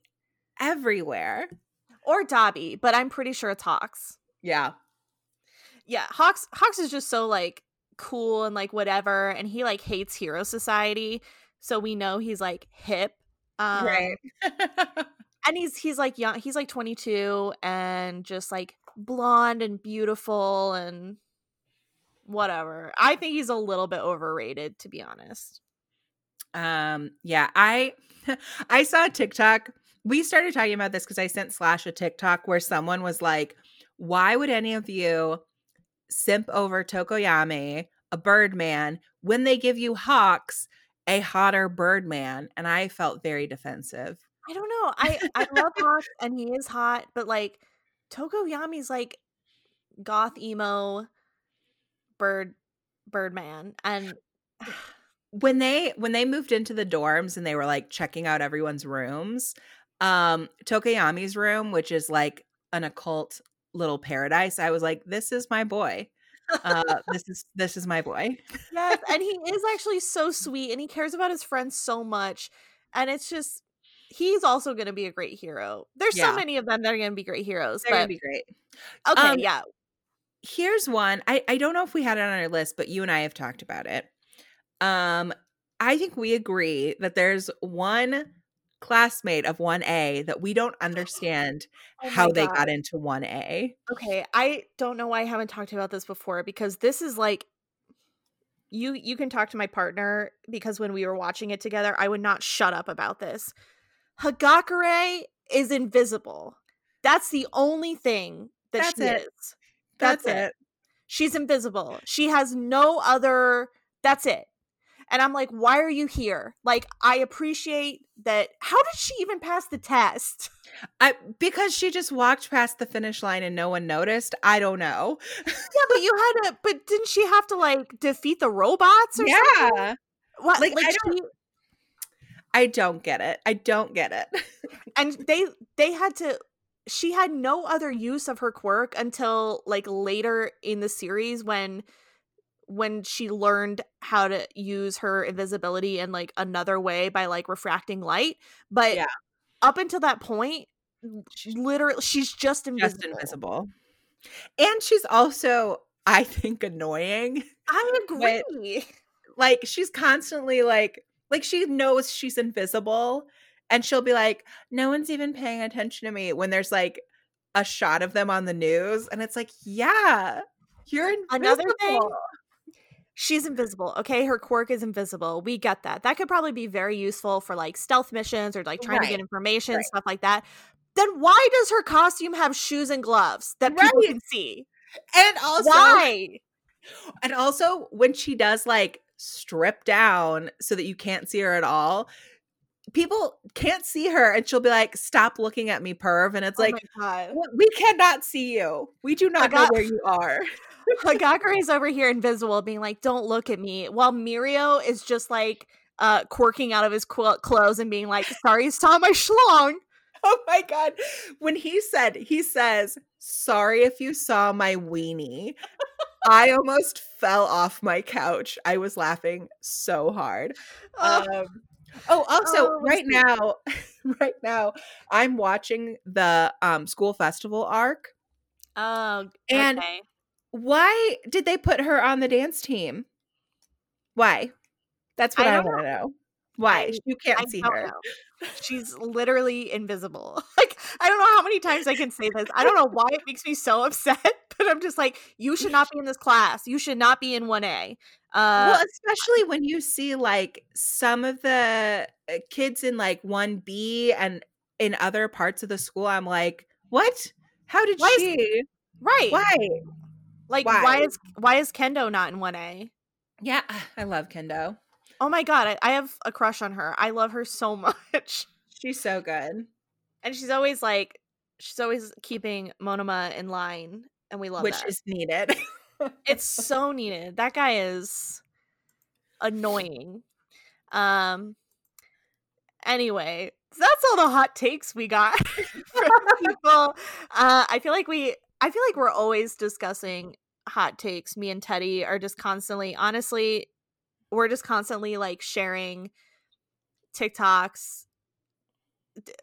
everywhere. or Dabi, but I'm pretty sure it's Hawks. Yeah. Yeah, Hawks Hawks is just so like cool and like whatever and he like hates hero society, so we know he's like hip. Um, right. and he's he's like young he's like 22 and just like blonde and beautiful and whatever i think he's a little bit overrated to be honest um yeah, I I saw a TikTok. We started talking about this cuz I sent Slash a TikTok where someone was like, "Why would any of you simp over Tokoyami, a Birdman, when they give you Hawks, a hotter Birdman?" And I felt very defensive. i don't know i i love Hawks and he is hot but like tokoyami's like goth emo bird birdman and when they when they moved into the dorms and they were like checking out everyone's rooms um Tokoyami's room which is like an occult little paradise i was like this is my boy. Uh this is this is my boy. Yes and he is actually so sweet and he cares about his friends so much and it's just he's also going to be a great hero. There's Yeah. so many of them that are going to be great heroes they're but gonna be great. okay Um, yeah. here's one I, I don't know if we had it on our list but you and i have talked about it. Um i think we agree that there's one classmate of 1a that we don't understand Oh how they got into 1a Okay, I don't know why I haven't talked about this before because this is like you you can talk to my partner because when we were watching it together, I would not shut up about this. Hagakure is invisible. That's the only thing that That's she it. is. That's, it. She's invisible. She has no other that's it. And I'm like, why are you here? Like, I appreciate that. How did she even pass the test? I because she just walked past the finish line and no one noticed. I don't know. Yeah, but you had to. But didn't she have to like defeat the robots or something? Yeah. What? Like, Like, I don't- she I don't get it. I don't get it. and they they had to. She had no other use of her quirk until like later in the series when when she learned how to use her invisibility in like another way by like refracting light. But Yeah. up until that point, she literally she's just invisible. Just invisible. And she's also, I think, annoying. I But- agree. Like she's constantly like like she knows she's invisible and she'll be like, no one's even paying attention to me when there's like a shot of them on the news. And it's like, yeah, you're invisible. Another thing she's invisible okay her quirk is invisible we get that that could probably be very useful for like stealth missions or like trying to get information right. stuff like that then why does her costume have shoes and gloves that people can see And also why And also when she does like strip down so that you can't see her at all, people can't see her and she'll be like, "Stop looking at me, perv." And it's oh like, my god "W- "We cannot see you. We do not know where you are." Hagakure is over here invisible being like don't look at me while mirio is just like uh quirking out of his qu- clothes and being like sorry saw my schlong oh my god. When he said, he says, "Sorry if you saw my weenie." I almost fell off my couch. I was laughing so hard. Oh, Um, oh, also, Oh, right now, right now, I'm watching the um school festival arc. oh, And okay. why did they put her on the dance team? Why? That's what I I, want to know. Why? I- you can't I see her. know. She's literally invisible. Like I don't know how many times I can say this. I don't know why it makes me so upset, but I'm just like, you should not be in this class. You should not be in one A. Uh, well, especially when you see like some of the uh, kids in like 1B and in other parts of the school, I'm like, what? How did Why is- she? right? Why? Like why? why is why is Kendo not in one A? Yeah, I love Kendo. Oh my god, I, I have a crush on her. I love her so much. She's so good. And she's always like she's always keeping Monoma in line and we love which that. is needed. it's so needed. That guy is annoying. Um anyway, that's all the hot takes we got from people. Uh I feel like we I feel like we're always discussing hot takes. Me and Teddy are just constantly honestly we're just constantly like sharing TikToks, d-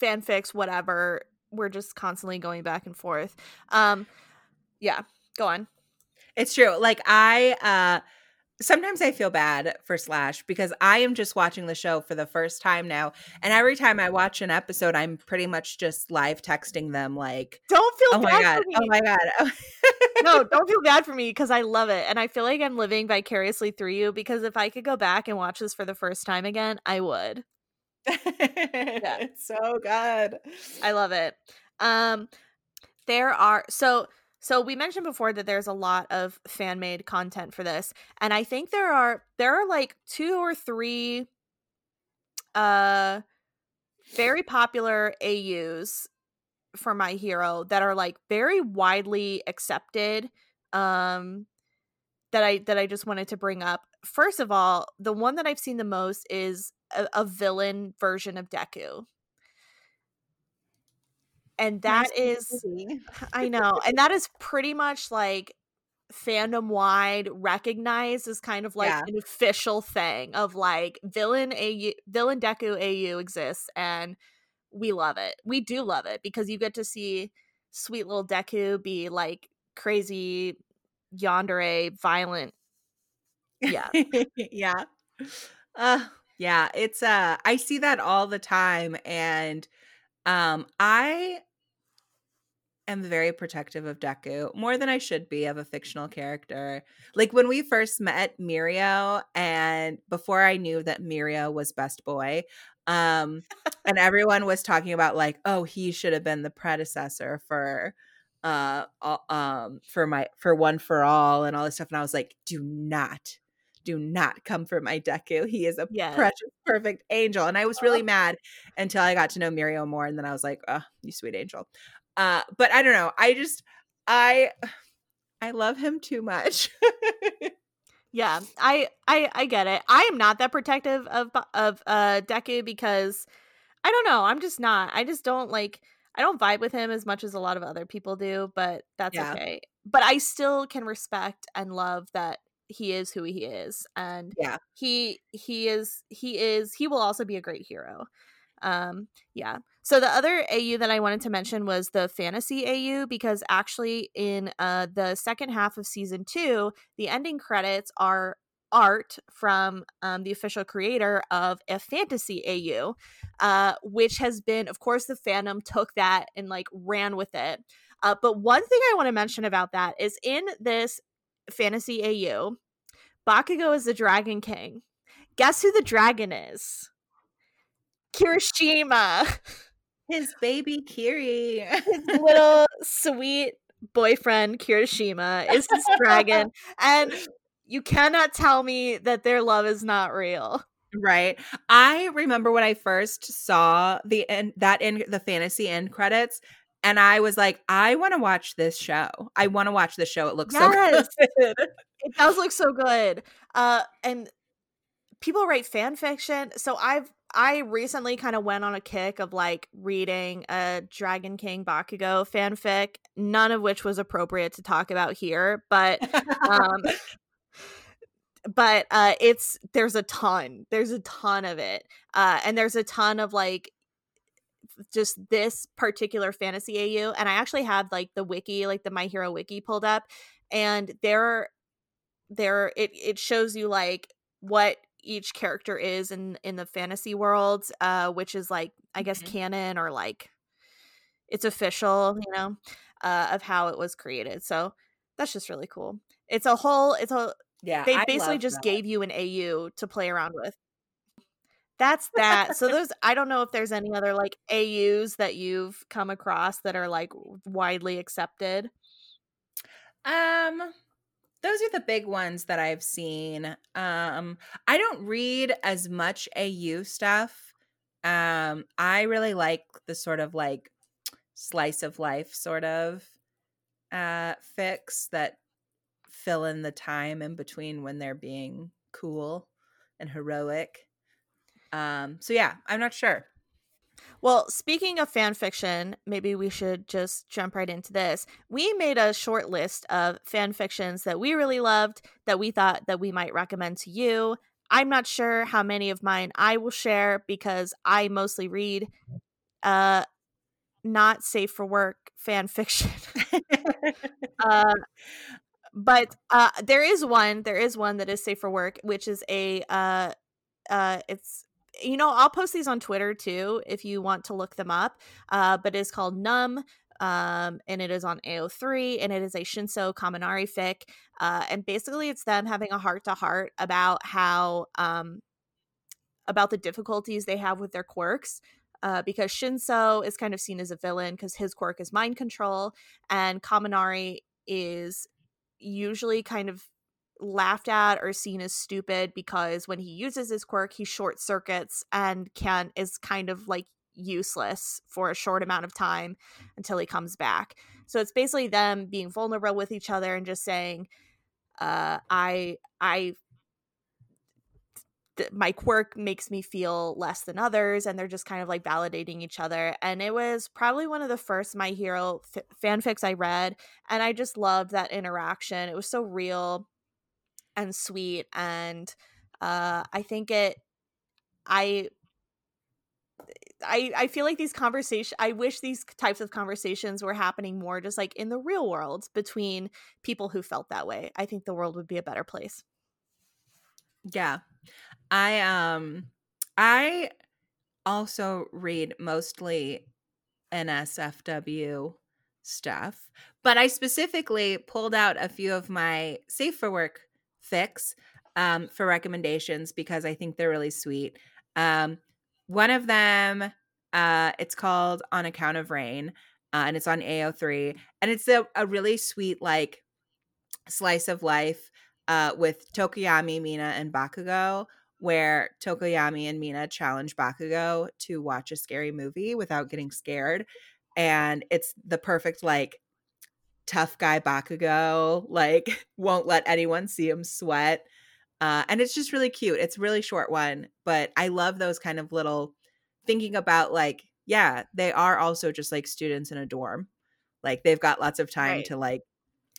fanfics, whatever. We're just constantly going back and forth. Um yeah, go on. It's true. Like I uh sometimes I feel bad for Slash because I am just watching the show for the first time now. And every time I watch an episode, I'm pretty much just live texting them like, Don't feel Oh my bad god. for me. Oh my god. no, don't feel bad for me because I love it. And I feel like I'm living vicariously through you because if I could go back and watch this for the first time again, I would. yeah. It's so good. I love it. Um there are so so we mentioned before that there's a lot of fan made content for this and I think there are there are like two or three uh very popular AUs for my hero that are like very widely accepted um that I that I just wanted to bring up. First of all, the one that I've seen the most is a, a villain version of Deku. And that is I know. And that is pretty much like fandom wide recognized as kind of like Yeah. an official thing of like villain AU villain Deku AU exists and we love it. We do love it because you get to see sweet little Deku be like crazy yandere violent. Yeah. yeah. Uh yeah, it's uh I see that all the time and um I am very protective of Deku, more than I should be of a fictional character. Like when we first met Mirio and before I knew that Mirio was best boy, um and everyone was talking about like, oh, he should have been the predecessor for uh um for my for one for all and all this stuff and I was like, do not do not come for my Deku. He is a Yes. precious, perfect angel. And I was really mad until I got to know Mirio more. And then I was like, oh, you sweet angel. Uh, but I don't know. I just, I, I love him too much. Yeah, I I I get it. I am not that protective of of uh Deku because I don't know. I'm just not. I just don't like. I don't vibe with him as much as a lot of other people do, but that's Yeah. okay. But I still can respect and love that he is who he is, and Yeah. he he is he is he will also be a great hero. Um, yeah. So the other AU that I wanted to mention was the fantasy AU because actually in uh the second half of season two, the ending credits are art from um, the official creator of a fantasy AU, uh, which has been, of course, the fandom took that and like ran with it. Uh, but one thing I want to mention about that is in this fantasy AU, Bakugo is the Dragon King. Guess who the dragon is? Kirishima, His baby Kiri. his little sweet boyfriend Kirishima is his dragon, and you cannot tell me that their love is not real. right. I remember when I first saw the end that in the fantasy end credits. And I was like, I want to watch this show. I want to watch this show. It looks Yes. so good. It does look so good. Uh and people write fan fiction. So I've I recently kind of went on a kick of like reading a Dragon King Bakugo fanfic, none of which was appropriate to talk about here, but um but uh it's there's a ton. There's a ton of it. Uh and there's a ton of like just this particular fantasy AU and I actually have like the wiki, like the My Hero wiki pulled up and there there it it shows you like what each character is in in the fantasy world uh which is like I guess Mhm. canon or like it's official, you know, uh of how it was created. So that's just really cool. It's a whole it's a Yeah, they I basically just that. gave you an AU to play around with. That's that. So those I don't know if there's any other like AUs that you've come across that are like widely accepted. Um, those are the big ones that I've seen. Um, I don't read as much AU stuff. Um, I really like the sort of like slice of life sort of uh fics that fill in the time in between when they're being cool and heroic. Um, so yeah, I'm not sure. Well, speaking of fan fiction, maybe we should just jump right into this. We made a short list of fan fictions that we really loved that we thought that we might recommend to you. I'm not sure how many of mine I will share because I mostly read uh not safe for work fan fiction. uh but uh there is one there is one that is safe for work which is a uh uh it's you know i'll post these on twitter too if you want to look them up uh but it's called numb um and it is on ao3 and it is a shinso kaminari fic uh and basically it's them having a heart to heart about how um about the difficulties they have with their quirks uh, because Shinso is kind of seen as a villain because his quirk is mind control, and Kaminari is usually kind of laughed at or seen as stupid because when he uses his quirk, he short circuits and can is kind of like useless for a short amount of time until he comes back. So it's basically them being vulnerable with each other and just saying, uh, "I I th- my quirk makes me feel less than others and they're just kind of like validating each other. And it was probably one of the first my hero f- fanfics i read and i just loved that interaction. It was so real and sweet and uh i think it i I, I feel like these conversations i wish these types of conversations were happening more just like in the real world between people who felt that way i think the world would be a better place Yeah. I um I also read mostly NSFW stuff, but I specifically pulled out a few of my safe for work fics um, for recommendations because I think they're really sweet. Um, one of them, uh, it's called On Account of Rain, uh, and it's on AO3, and it's a, a really sweet like slice of life uh, with Tokoyami, Mina, and Bakugo, where Tokoyami and Mina challenge Bakugo to watch a scary movie without getting scared. And it's the perfect, like, tough guy Bakugo, like, won't let anyone see him sweat. Uh, and it's just really cute. It's a really short one, but I love those kind of little thinking about, like, yeah, they are also just like students in a dorm. Like, they've got lots of time Right. to, like,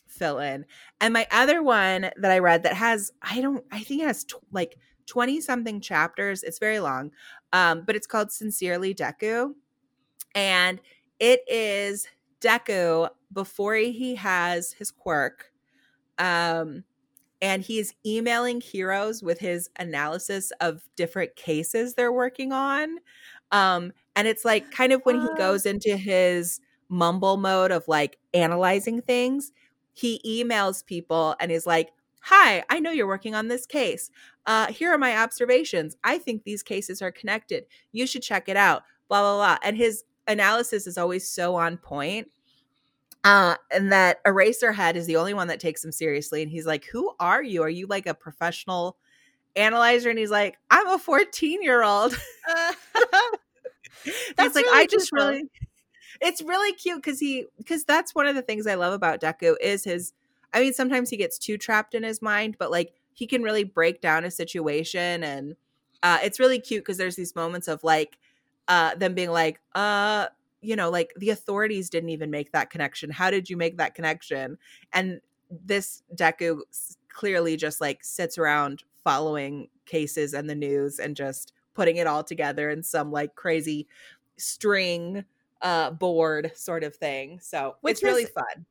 fill in. And my other one that I read that has, I don't, I think it has tw- like 20 something chapters. It's very long, um, but it's called Sincerely Deku. And it is Deku before he has his quirk. Um, and he's emailing heroes with his analysis of different cases they're working on. Um, and it's like kind of when he Ah. goes into his mumble mode of like analyzing things, he emails people and is like, Hi, I know you're working on this case. Uh, here are my observations. I think these cases are connected. You should check it out. Blah, blah, blah. And his analysis is always so on point. Uh, and that Eraserhead is the only one that takes him seriously. And he's like, Who are you? Are you like a professional analyzer? And he's like, I'm a 14 year old. Uh, That's like, really I just really it's really cute because he because that's one of the things I love about Deku is his I mean, sometimes he gets too trapped in his mind, but like he can really break down a situation and Uh, it's really cute because there's these moments of like uh, them being like, uh, you know, like the authorities didn't even make that connection. How did you make that connection? And this Deku clearly just like sits around following cases and the news and just putting it all together in some like crazy string uh board sort of thing. So which it's really fun.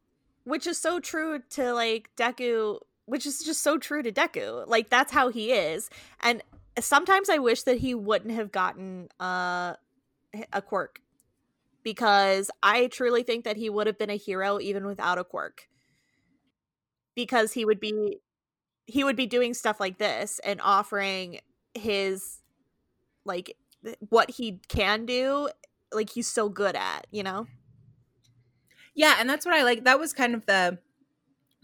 Which is so true to like Deku, which is just so true to Deku. Like that's how he is. And sometimes I wish that he wouldn't have gotten uh a quirk because I truly think that he would have been a hero even without a quirk. Because he would be he would be doing stuff like this and offering his like what he can do like he's so good at, you know? Yeah, and that's what I like. That was kind of the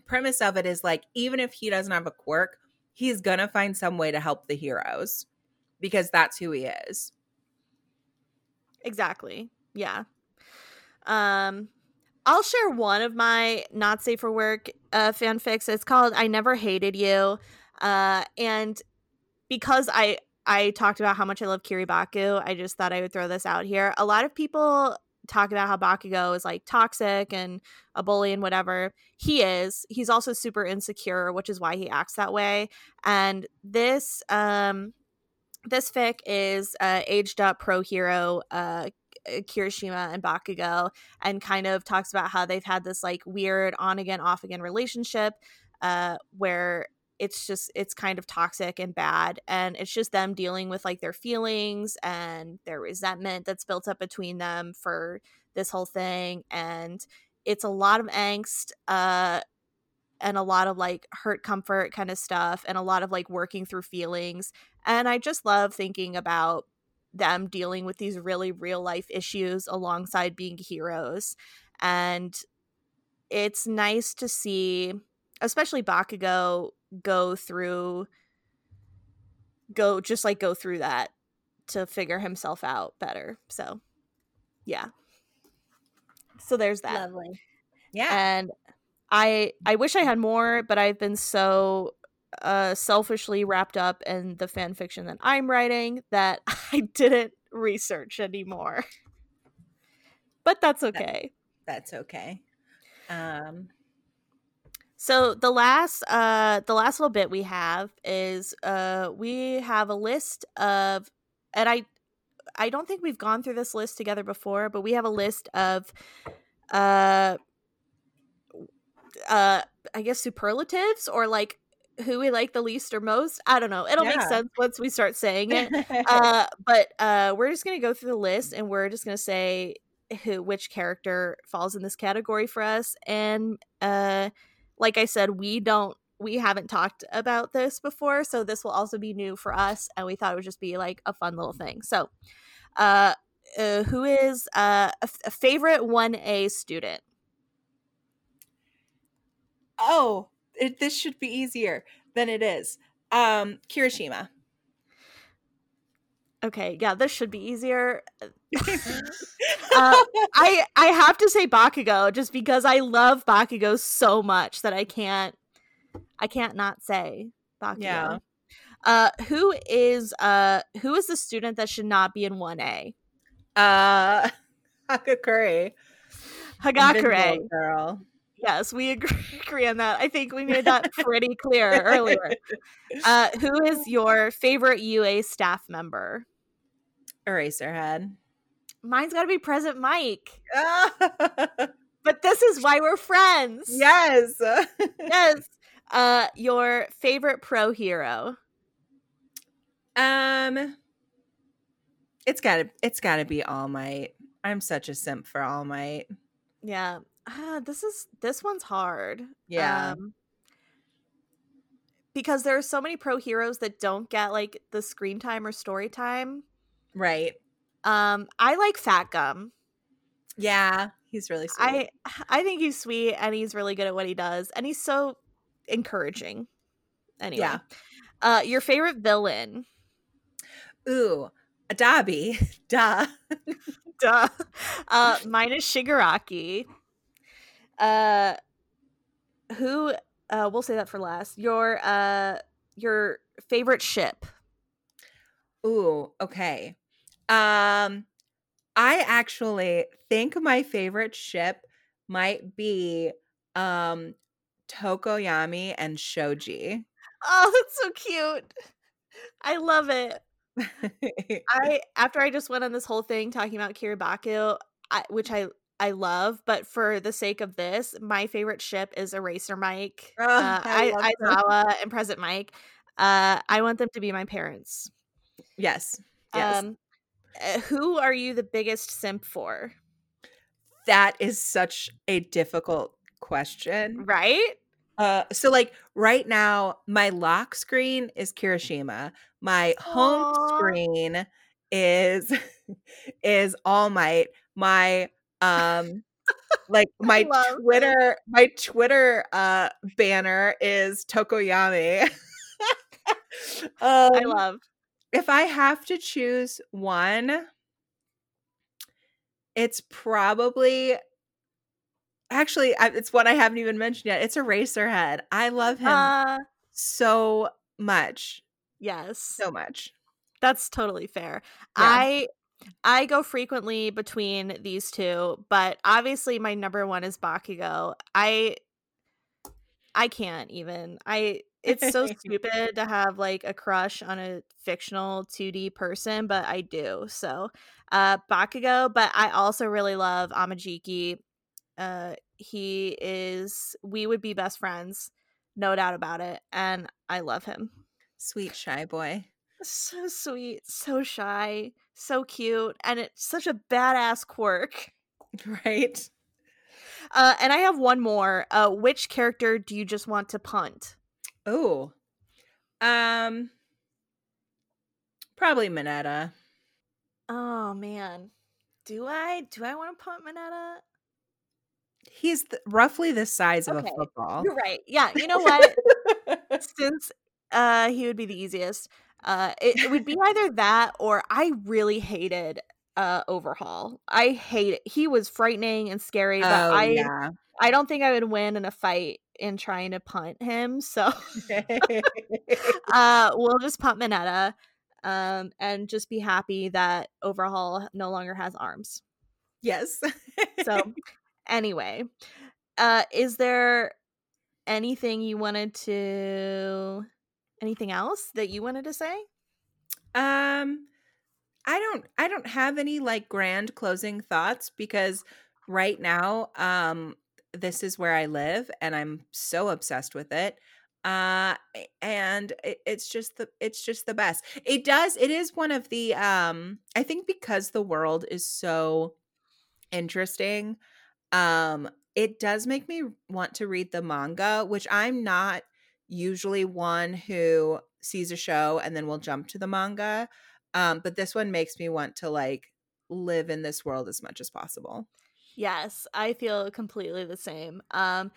premise of it is like even if he doesn't have a quirk, he's to find some way to help the heroes because that's who he is. Exactly. Yeah. Um I'll share one of my not safe for work uh fanfics. It's called I Never Hated You. Uh and because I I talked about how much I love Kiribaku, I just thought I would throw this out here. A lot of people talk about how Bakugo is like toxic and a bully and whatever. He is. He's also super insecure, which is why he acts that way. And this um this fic is uh, aged up pro hero uh, Kirishima and Bakugo and kind of talks about how they've had this like weird on again off again relationship uh, where it's just it's kind of toxic and bad and it's just them dealing with like their feelings and their resentment that's built up between them for this whole thing and it's a lot of angst uh and a lot of like hurt comfort kind of stuff and a lot of like working through feelings and I just love thinking about them dealing with these really real life issues alongside being heroes. And it's nice to see, especially Bakugo, go through, go just like go through that to figure himself out better. So, yeah. So there's that. Lovely. Yeah. And I I wish I had more, but I've been so uh, selfishly wrapped up in the fan fiction that I'm writing that I didn't research anymore. but that's okay. That, that's okay. Um so the last uh the last little bit we have is uh we have a list of and I I don't think we've gone through this list together before, but we have a list of uh uh I guess superlatives or like who we like the least or most. I don't know. It'll yeah. make sense once we start saying it. uh, but uh, we're just gonna go through the list and we're just gonna say who which character falls in this category for us. And uh, like I said, we don't we haven't talked about this before, so this will also be new for us. And we thought it would just be like a fun little thing. So, uh, uh who is uh, a, a favorite one A student? Oh, it, this should be easier than it is. Um, Kirishima. Okay, yeah, this should be easier. uh, I I have to say Bakugo just because I love Bakugo so much that I can't I can't not say Bakugo. Yeah. Uh, who is uh who is the student that should not be in one A? Uh, Hagakure. Hagakure. Girl. Yes, we agree, on that. I think we made that pretty clear earlier. Uh, who is your favorite UA staff member? Eraserhead. Mine's got to be Present Mic. but this is why we're friends. Yes. yes. Uh, your favorite pro hero? Um, it's gotta it's gotta be All Might. I'm such a simp for All Might. Yeah, ah, this is this one's hard. Yeah. Um, because there are so many pro heroes that don't get like the screen time or story time. Right. Um, I like Fat Gum. Yeah, he's really sweet. I I think he's sweet and he's really good at what he does and he's so encouraging. Anyway. Yeah. Uh your favorite villain? Ooh, Adabi. Duh. Duh. Uh mine is Shigaraki. Uh, who? Uh, we'll say that for last. Your uh, your favorite ship. Ooh, okay. Um, I actually think my favorite ship might be um Tokoyami and Shoji. Oh, that's so cute. I love it. I after I just went on this whole thing talking about Kiribaku, I, which I I love, but for the sake of this, my favorite ship is Eraser Mike, Oh, uh, I. Aizawa and Present Mic. Uh, I want them to be my parents. Yes. Yes. Um, uh, who are you the biggest simp for? that is such a difficult question. Right? Uh, so like right now, my lock screen is Kirishima. My home Aw. screen is is All Might. My um like my Twitter my Twitter uh banner is Tokoyami. um, I love. if I have to choose one, it's probably actually it's one I haven't even mentioned yet. It's Eraserhead. I love him Uh, so much, yes. so much. That's totally fair. Yeah. I I go frequently between these two, but obviously my number one is Bakugo. I I can't even. I it's so stupid to have like a crush on a fictional 2D person, but I do. So, uh Bakugo, but I also really love Amajiki. Uh he is we would be best friends, no doubt about it, and I love him. Sweet shy boy. So sweet, so shy, so cute, and it's such a badass quirk. Right? Uh, and I have one more. Uh, which character do you just want to punt? Oh. Um probably Mineta. Oh man, do I do I want to punt Mineta? He's th- roughly the size of a football. You're right. Yeah, you know what? Since uh, he would be the easiest. Uh, it, it would be either that or I really hated uh Overhaul. I hate it. He was frightening and scary, but oh I yeah. I don't think I would win in a fight in trying to punt him. So uh we'll just punt Mineta um and just be happy that Overhaul no longer has arms. yes. So anyway, uh is there anything you wanted to anything else that you wanted to say? Um I don't I don't have any like grand closing thoughts because right now um this is where I live and I'm so obsessed with it. Uh and it, it's just the it's just the best. It does it is one of the um I think because the world is so interesting um it does make me want to read the manga, which I'm not usually one who sees a show and then will jump to the manga. Um, but this one makes me want to like live in this world as much as possible. Yes, I feel completely the same. Um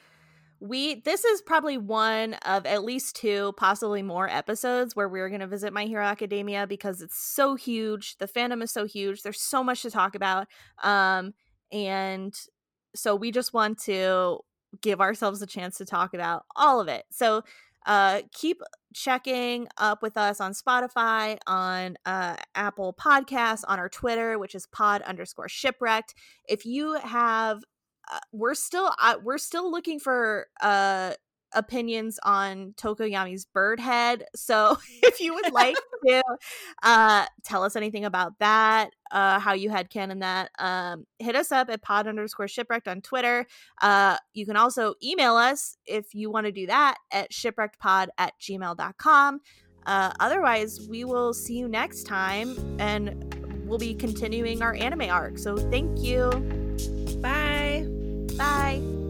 we this is probably one of at least two possibly more episodes where we're going to visit my hero academia because it's so huge the fandom is so huge there's so much to talk about um and so we just want to give ourselves a chance to talk about all of it. So uh keep checking up with us on spotify on uh apple podcasts on our twitter which is pod underscore shipwrecked. If you have uh, we're still uh, we're still looking for uh opinions on Tokoyami's bird head. So if you would like to uh tell us anything about that, uh how you headcanon that, um hit us up at pod underscore shipwrecked on Twitter. Uh you can also email us if you want to do that at shipwreckedpod at gmail.com. Uh otherwise we will see you next time and we'll be continuing our anime arc. So thank you. Bye. Bye.